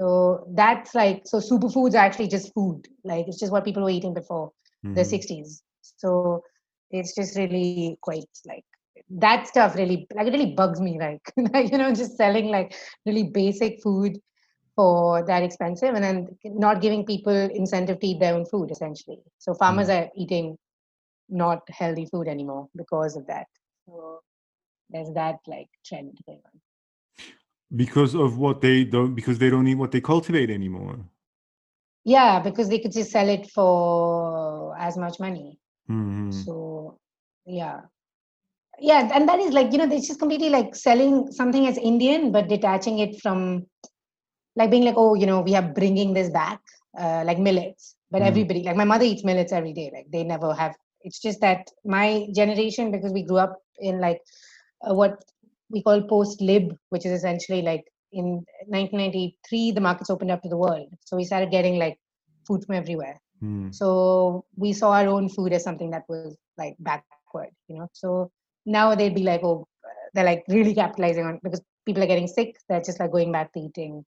So that's like so superfoods are actually just food. Like it's just what people were eating before the
Mhm.
60s. So it's just really quite like that stuff really like it really bugs me *laughs* like you know just selling like really basic food for that expensive and then not giving people incentive to eat their own food essentially so farmers are eating not healthy food anymore because of that so there's that like trend going on.
Because of what they don't because they don't eat what they cultivate anymore.
Yeah because they could just sell it for as much money.
Mhm.
so yeah. Yeah and that is like you know it's just completely like selling something as indian but detaching it from like being like oh you know we are bringing this back uh, like millets. But
Mm.
everybody like my mother eats millets every day. Like they never have it's just that my generation because we grew up in like what we call post lib which is essentially like in 1993 the markets opened up to the world. So we started getting like food from everywhere.
Mm.
so we saw our own food as something that was like backward you know? So now they'd be like oh they're like really capitalizing on because people are getting sick they're just like going back to eating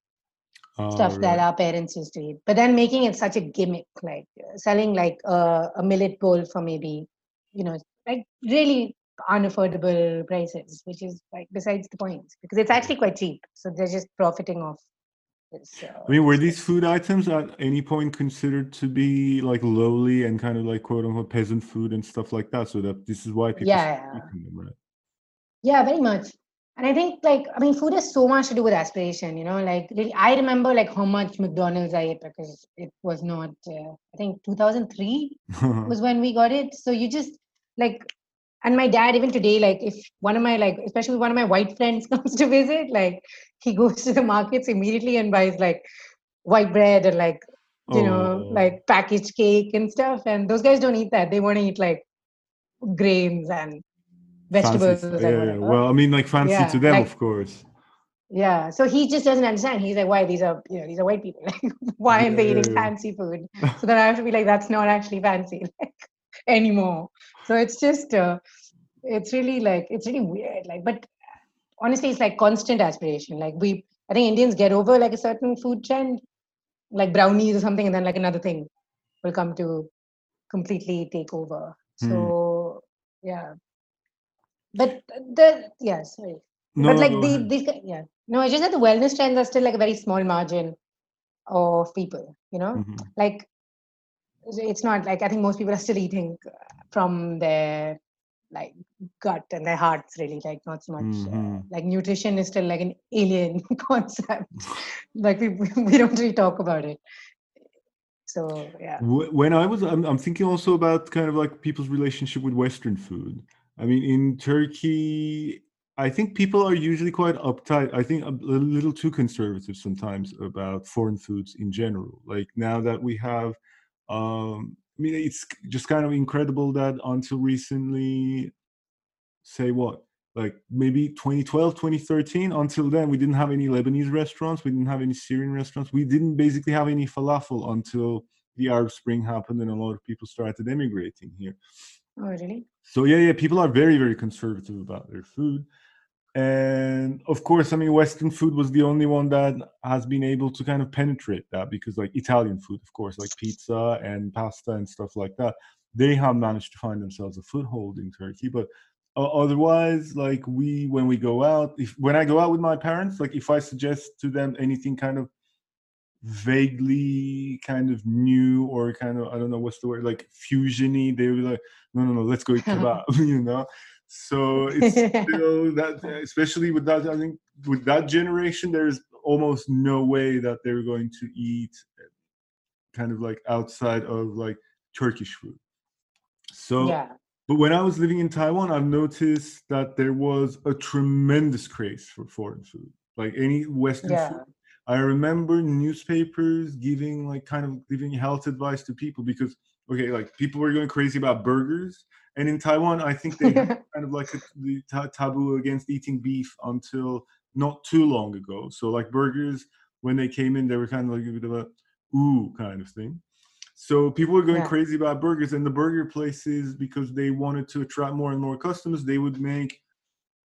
Ah,
stuff that our parents used to eat. But then making it such a gimmick like uh, selling like a, a millet bowl for maybe you know like really unaffordable prices which is like besides the point because it's actually quite cheap so they're just profiting off this uh,
I mean, were these food items at any point considered to be like lowly and kind of like quote unquote peasant food and stuff like that? So that this is why people
Yeah, yeah.
them, right?
Yeah, very much. And I think like I mean food has so much to do with aspiration, you know, like really, I remember like how much McDonald's I ate because it was not uh, I think 2003 *laughs* was when we got it. So you just like and my dad even today like if one of my like especially one of my white friends *laughs* comes to visit like he goes to the markets immediately and buys like white bread and like you know
Oh.
like packaged cake and stuff and those guys don't eat that they want to eat like grains and vegetables and
Yeah, yeah. Well, I mean, like fancy
Yeah,
to them,
like-
of course.
yeah so he just doesn't understand he's like why these are you know these are white people *laughs* like why they
Yeah,
eating
yeah, yeah.
fancy food so then i have to be like that's not actually fancy *laughs* like, anymore so it's just uh, it's really like it's really weird like but honestly it's like constant aspiration. Like we i think indians get over like a certain food trend like brownies or something and then like another thing will come to completely take over. So yeah. But the yeah sorry.
No,
but like the these yeah. No it's just that the wellness trends are still like a very small margin of people you know?
Mhm.
like it's not like I think most people are still eating from their like gut and their hearts really like not so much mm-hmm. uh, like nutrition is still like an alien *laughs* concept like we, we don't really talk about it so yeah
when i was I'm, I'm thinking also about kind of like people's relationship with western food i mean in turkey I think people are usually quite uptight. I think a little too conservative sometimes about foreign foods in general. Like now that we have, um, mean, it's just kind of incredible that until recently, say what, like maybe 2012, 2013, until then, we didn't have any Lebanese restaurants, we didn't have any Syrian restaurants, we didn't basically have any falafel until the Arab Spring happened and a lot of people started emigrating here.
Oh, really?
So yeah, yeah, people are very, very conservative about their food and of course i mean western food was the only one that has been able to kind of penetrate that because like italian food of course like pizza and pasta and stuff like that they have managed to find themselves a foothold in turkey. But uh, otherwise like we when we go out if when i go out with my parents like if i suggest to them anything kind of vaguely kind of new or kind of i don't know what's the word like fusiony they were like no no no let's go eat *laughs* kebab *laughs* you know so it's still *laughs* that, especially with that, I think with that generation, there's almost no way that they're going to eat kind of like outside of like Turkish food. So, yeah. but when I was living in Taiwan, I've noticed that there was a tremendous craze for foreign food, like any Western yeah. food. I remember newspapers giving like kind of giving health advice to people because okay, like people were going crazy about burgers and in Taiwan, I think they *laughs* kind of like a, the taboo against eating beef until not too long ago. So like burgers, when they came in, they were kind of like a bit of a ooh kind of thing. So people were going yeah. crazy about burgers, and the burger places because they wanted to attract more and more customers, they would make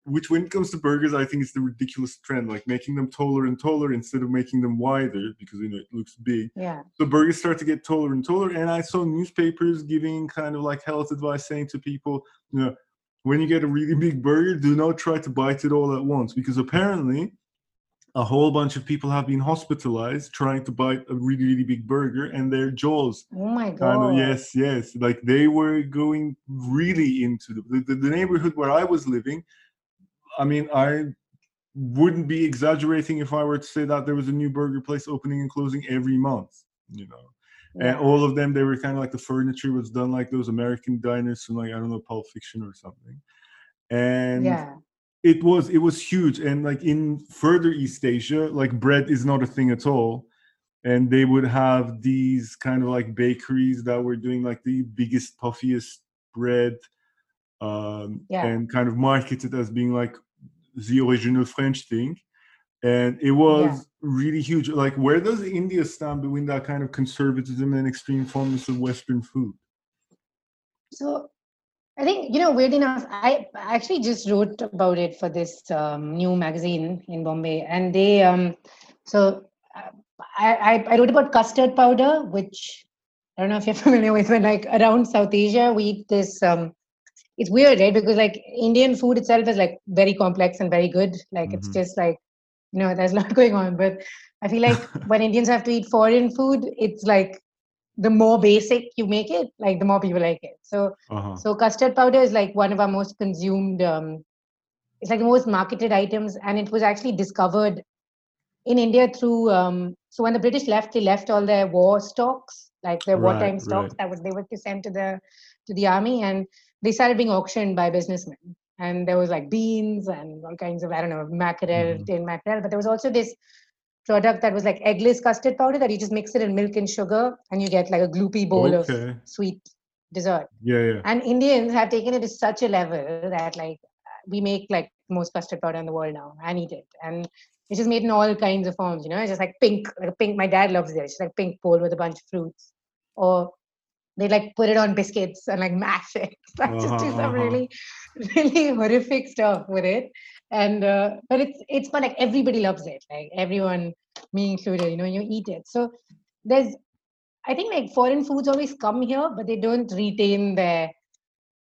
which when it comes to burgers, I think it's the ridiculous trend, like making them taller and taller instead of making them wider because you know it looks big.
Yeah.
So burgers start to get taller and taller, and I saw newspapers giving kind of like health advice, saying to people, you know, when you get a really big burger, do not try to bite it all at once because apparently a whole bunch of people have been hospitalized trying to bite a really really big burger and their jaws
oh my god
kind of, yes yes like they were going really into the, the, the neighborhood where i was living I mean, I wouldn't be exaggerating if I were to say that there was a new burger place opening and closing every month, you know. Yeah. And all of them, they were kind of like the furniture was done like those American diners from like I don't know Pulp Fiction or something. And
yeah.
it was it was huge. And like in further East Asia, like bread is not a thing at all. And they would have these kind of like bakeries that were doing like the biggest, puffiest bread um, yeah. and kind of marketed as being like the original French thing. And it was yeah. really huge. Like, where does India stand between that kind of conservatism and extreme fondness of Western food?
So, I think, you know, weird enough, I actually just wrote about it for this um, new magazine in Bombay. And they, um, so uh, I, I wrote about custard powder, which I don't know if you're *laughs* familiar with, but like around South Asia, we eat this um, it's weird, right? Because like Indian food itself is like very complex and very good. Like mm-hmm. it's just like, you know, there's *laughs* a lot going on. But I feel like *laughs* when Indians have to eat foreign food, it's like the more basic you make it, like the more people like it. So uh-huh. so custard powder is like one of our most consumed um it's like the most marketed items and it was actually discovered in India through um so when the British left, they left all their war stocks, like their right, wartime stocks right. that was they were to send to the to the army and they started being auctioned by businessmen. And there was like beans and all kinds of, I don't know, mackerel, mm-hmm. tin mackerel. But there was also this product that was like eggless custard powder that you just mix it in milk and sugar and you get like a gloopy bowl okay. of sweet dessert.
Yeah, yeah.
And Indians have taken it to such a level that like we make like most custard powder in the world now and eat it. And it's just made in all kinds of forms, you know, it's just like pink, like pink. My dad loves it. It's like pink bowl with a bunch of fruits. Or they like put it on biscuits and like mash it. *laughs* I uh-huh, just do some uh-huh. really, really horrific stuff with it. And uh, but it's it's fun. Like everybody loves it. Like everyone, me included. You know, you eat it. So there's, I think like foreign foods always come here, but they don't retain their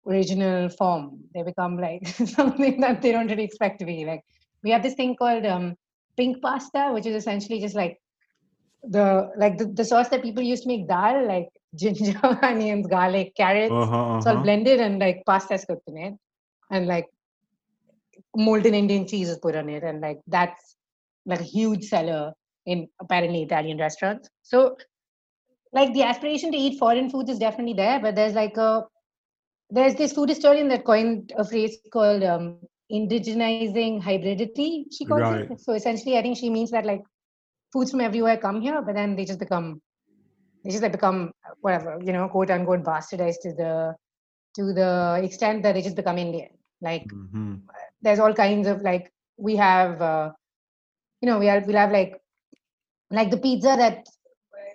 original form. They become like *laughs* something that they don't really expect to be. Like we have this thing called um, pink pasta, which is essentially just like the like the, the sauce that people used to make dal, like *laughs* ginger, onions, garlic, carrots,
Uh-huh,
it's all
uh-huh.
blended and like pasta is cooked in it, and like molten Indian cheese is put on it, and like that's like a huge seller in apparently Italian restaurants. So, like the aspiration to eat foreign foods is definitely there, but there's like a there's this food historian that coined a phrase called um, indigenizing hybridity. She calls
Right.
it. So essentially, I think she means that like foods from everywhere come here, but then they just become they just like become whatever you know, quote unquote, bastardized to the to the extent that they just become Indian. Like
Mhm.
there's all kinds of like we have uh, you know we have we'll have like like the pizza that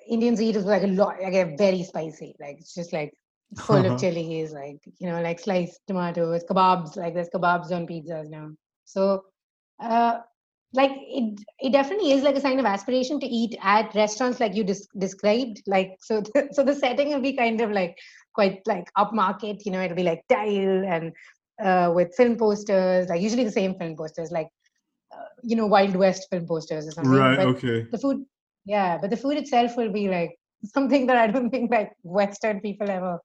Indians eat is like a lot like a very spicy like it's just like full of *laughs* chilies like you know like sliced tomatoes kebabs like there's kebabs on pizzas now so uh like it it definitely is like a sign of aspiration to eat at restaurants like you des- described like so the, *laughs* so the setting will be kind of like quite like upmarket you know it'll be like tile and uh, with film posters, like usually the same film posters, like uh, you know Wild West film posters or something.
Right.
But
Okay.
the food, yeah, but the food itself will be like *laughs* something that I don't think like Western people ever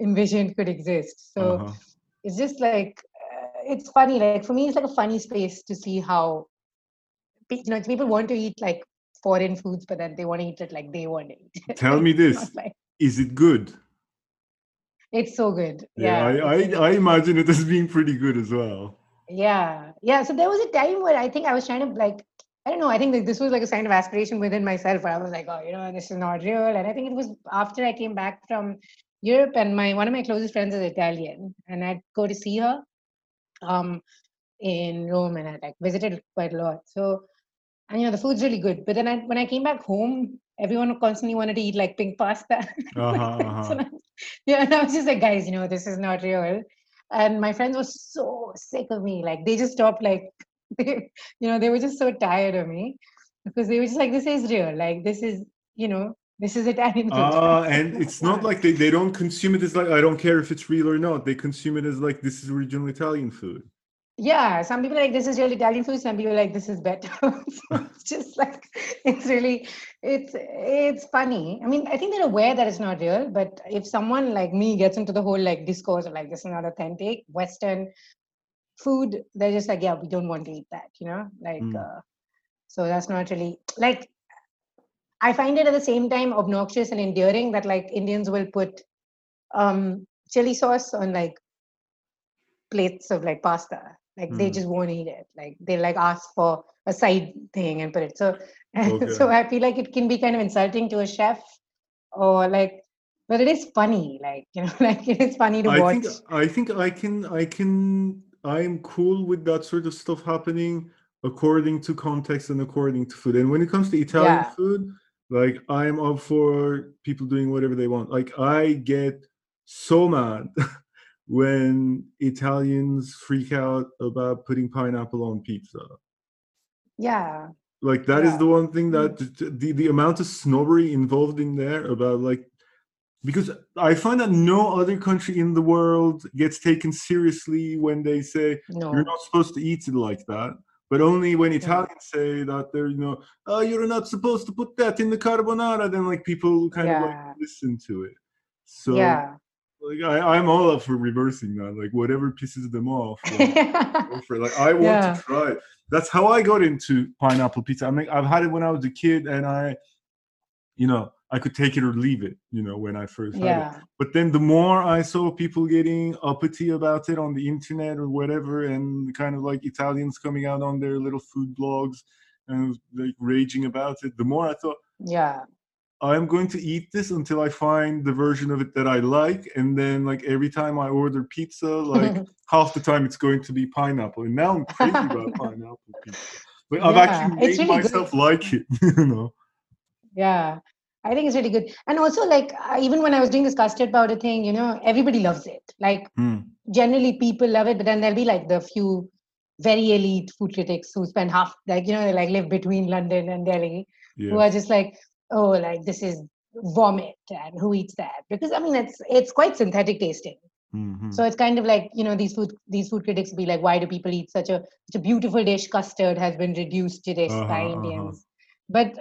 envisioned could exist. So
Uh-huh.
it's just like uh, it's funny. Like for me, it's like a funny space to see how you know people want to eat like foreign foods, but then they want to eat it like they want to eat. it.
Tell *laughs* me this:
like-
Is it good?
it's so good.
Yeah,
Yeah,
I, I, I imagine it as being pretty good as well.
Yeah, yeah. So there was a time where I think I was trying to like, I don't know. I think that this was like a sign of aspiration within myself, where I was like, oh, you know, this is not real. And I think it was after I came back from Europe, and my one of my closest friends is Italian, and I'd go to see her, um, in Rome, and I like visited quite a lot. So, and you know, the food's really good. But then I, when I came back home, everyone constantly wanted to eat like pink pasta. *laughs*
Uh-huh, uh-huh.
I- yeah, and I was just like, guys, you know, this is not real. And my friends were so sick of me. Like they just stopped like *laughs* they, you know, they were just so tired of me because they were just like, this is real. Like this is, you know, this is Italian food.
Ah, *laughs* and it's not like they, they don't consume it as like I don't care if it's real or not. They consume it as like this is original Italian food.
Yeah, some people are like this is real Italian food. Some people are like this is better. *laughs* so it's just like it's really it's it's funny. I mean, I think they're aware that it's not real, but if someone like me gets into the whole like discourse of like this is not authentic Western food, they're just like, yeah, we don't want to eat that, you know, like
Mm.
uh, so that's not really like I find it at the same time obnoxious and endearing that like Indians will put um chili sauce on like plates of like pasta. Like they
Mm.
just won't eat it. Like they like ask for a side thing and put it. So *laughs*
Okay.
so I feel like it can be kind of insulting to a chef or like but it is funny, like you know, *laughs* like it is funny to
I
watch.
think I think I can I can I'm cool with that sort of stuff happening according to context and according to food. And when it comes to Italian
Yeah.
food, like I'm up for people doing whatever they want. Like I get so mad *laughs* when Italians freak out about putting pineapple on pizza.
yeah.
Like that is
Yeah.
the one thing that mm. the the amount of snobbery involved in there about like because I find that no other country in the world gets taken seriously when they say
No.
you're not supposed to eat it like that. But only when Italians say that they're, you know, oh, you're not supposed to put that in the carbonara, then like people kind of like listen to it. So
yeah.
Like I, I'm all up for reversing that. Like whatever pisses them off. *laughs* Like, for. Like I want
Yeah.
to try. That's how I got into pineapple pizza. I mean, I've had it when I was a kid, and I, you know, I could take it or leave it. You know, when I first had it.
yeah.
But then the more I saw people getting uppity about it on the internet or whatever, and kind of like Italians coming out on their little food blogs and like raging about it, the more I thought.
Yeah.
I'm going to eat this until I find the version of it that I like, and then like every time I order pizza, like *laughs* half the time it's going to be pineapple, and now I'm crazy about *laughs* pineapple pizza. Like I've actually made
really good.
myself like it, *laughs* you know.
Yeah, I think it's really good. And also, like, even when I was doing this custard powder thing, you know, everybody loves it. Like,
Hmm.
generally people love it, but then there'll be like the few very elite food critics who spend half, like, you know, they like live between London and Delhi, who are just like, oh, like, this is vomit and who eats that? Because I mean, it's it's quite synthetic tasting.
Mhm.
So it's kind of like you know these food these food critics will be like, why do people eat such a such a beautiful dish? Custard has been reduced to this by
Uh-huh, uh-huh.
Indians. but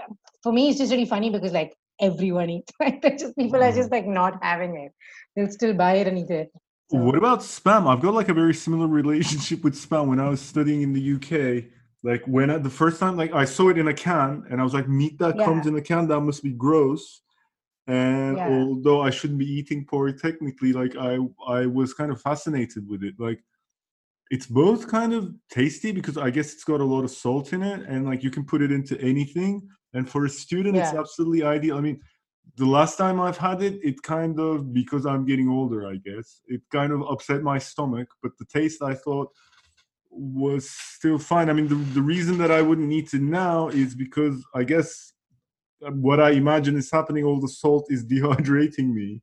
for me, it's just really funny because like everyone eats. *laughs* Like just people are just like not having it. They'll still buy it and eat it. So.
What about spam? I've got like a very similar *laughs* relationship with spam. When I was studying in the UK, like when I, the first time, like I saw it in a can, and I was like, meat that yeah. comes in a can, that must be gross. And yeah. although I shouldn't be eating pork technically, like I I was kind of fascinated with it. Like it's both kind of tasty because I guess it's got a lot of salt in it, and like you can put it into anything. And for a student, yeah. it's absolutely ideal. I mean, the last time I've had it, it kind of because I'm getting older, I guess, it kind of upset my stomach. But the taste I thought was still fine. I mean, the, the reason that I wouldn't eat it now is because I guess what I imagine is happening, all the salt is *laughs* dehydrating me.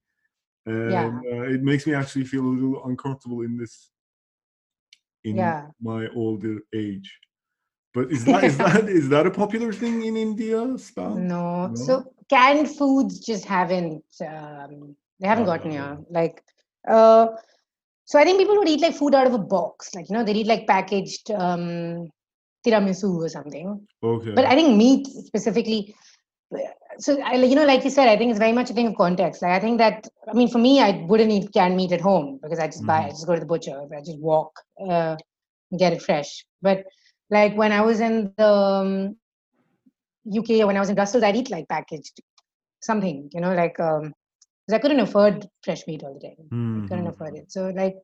And yeah. uh, it makes me actually feel a little uncomfortable in this, in yeah. my older age. But is that is that is that a popular thing in India?
No. no. So canned foods just haven't um, they haven't gotten here. Like uh so I think people would eat like food out of a box, like you know, they eat like packaged um, tiramisu or something.
Okay.
But I think meat specifically. So I, you know, like you said, I think it's very much a thing of context. Like I think that I mean, for me, I wouldn't eat canned meat at home because I just mm. buy, I just go to the butcher, I just walk, uh, get it fresh. But like when I was in the um, UK or when I was in Brussels, I'd eat like packaged something, you know, like um, because I couldn't afford fresh meat all the time. Mm-hmm. I couldn't mm-hmm. afford it. So like,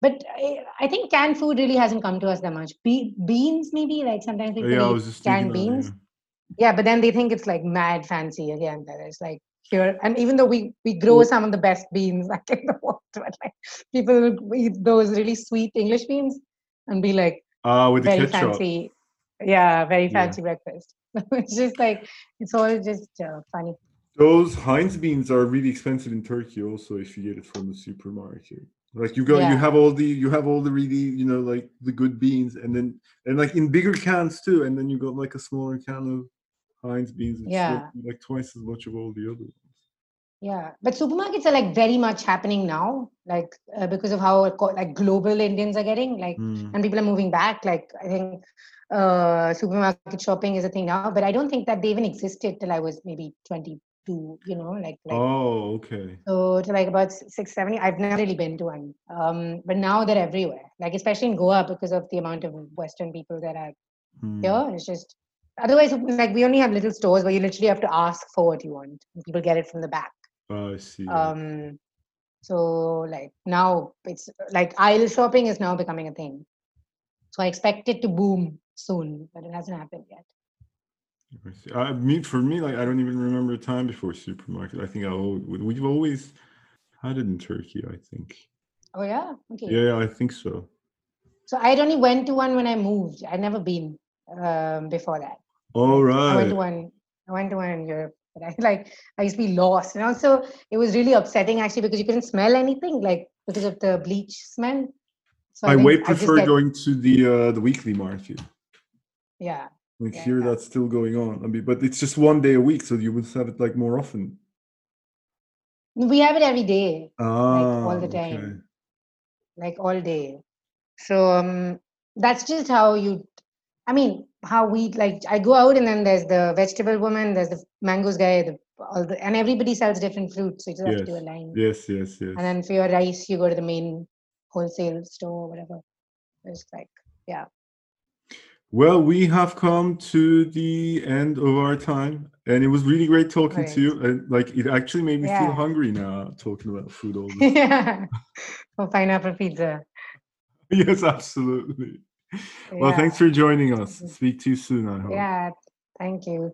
but I, I, think canned food really hasn't come to us that much. Be- beans maybe like sometimes people yeah, eat canned beans. That, yeah. yeah. but then they think it's like mad fancy again. That it's like here, and even though we we grow some of the best beans *laughs* like in the world, but like people eat those really sweet English beans and be like,
ah, uh, with
very
the ketchup.
fancy. Yeah, very fancy yeah. breakfast. *laughs* it's just like it's all just uh, funny.
Those Heinz beans are really expensive in Turkey also if you get it from the supermarket. Like you go yeah. you have all the you have all the really, you know, like the good beans and then and like in bigger cans too, and then you got like a smaller can of Heinz beans.
Yeah.
like twice as much of all the other ones.
Yeah, but supermarkets are like very much happening now, like uh, because of how like global Indians are getting, like, mm. and people are moving back. Like I think uh, supermarket shopping is a thing now, but I don't think that they even existed till I was maybe twenty to you know like, like
oh okay.
so to like about six seven i've never really been to one um but now they're everywhere like especially in goa because of the amount of western people that are hmm. here it's just otherwise like we only have little stores where you literally have to ask for what you want people get it from the back
oh i see.
um so like now it's like aisle shopping is now becoming a thing. So i expect it to boom soon but it hasn't happened yet
I mean, for me, like I don't even remember a time before supermarket. I think I we've always had it in Turkey. I think.
Oh yeah. Okay.
Yeah, I think so.
So I only went to one when I moved. I'd never been um, before that.
All right.
I went to one. I went to one in Europe, but I *laughs* like I used to be lost, and also it was really upsetting actually because you couldn't smell anything, like because of the bleach smell.
So I, I way prefer get... going to the uh, the weekly market.
Yeah,
like yeah, here, yeah. that's still going on. I mean, but it's just one day a week, so you would have it like more often.
We have it every day,
ah,
like all the time, okay. like all day. So um, that's just how you. I mean, how we like. I go out and then there's the vegetable woman, there's the mangoes guy, the all the and everybody sells different fruits, so you just yes. have to do a line.
Yes, yes, yes.
And then for your rice, you go to the main wholesale store, or whatever. It's like yeah.
Well, we have come to the end of our time, and it was really great talking right. to you. And like, it actually made me yeah. feel hungry now talking about food all *laughs* this.
yeah, pineapple pizza. *laughs*
yes, absolutely. Yeah. Well, thanks for joining us. Mm-hmm. Speak to you soon. I hope.
Yeah, thank you.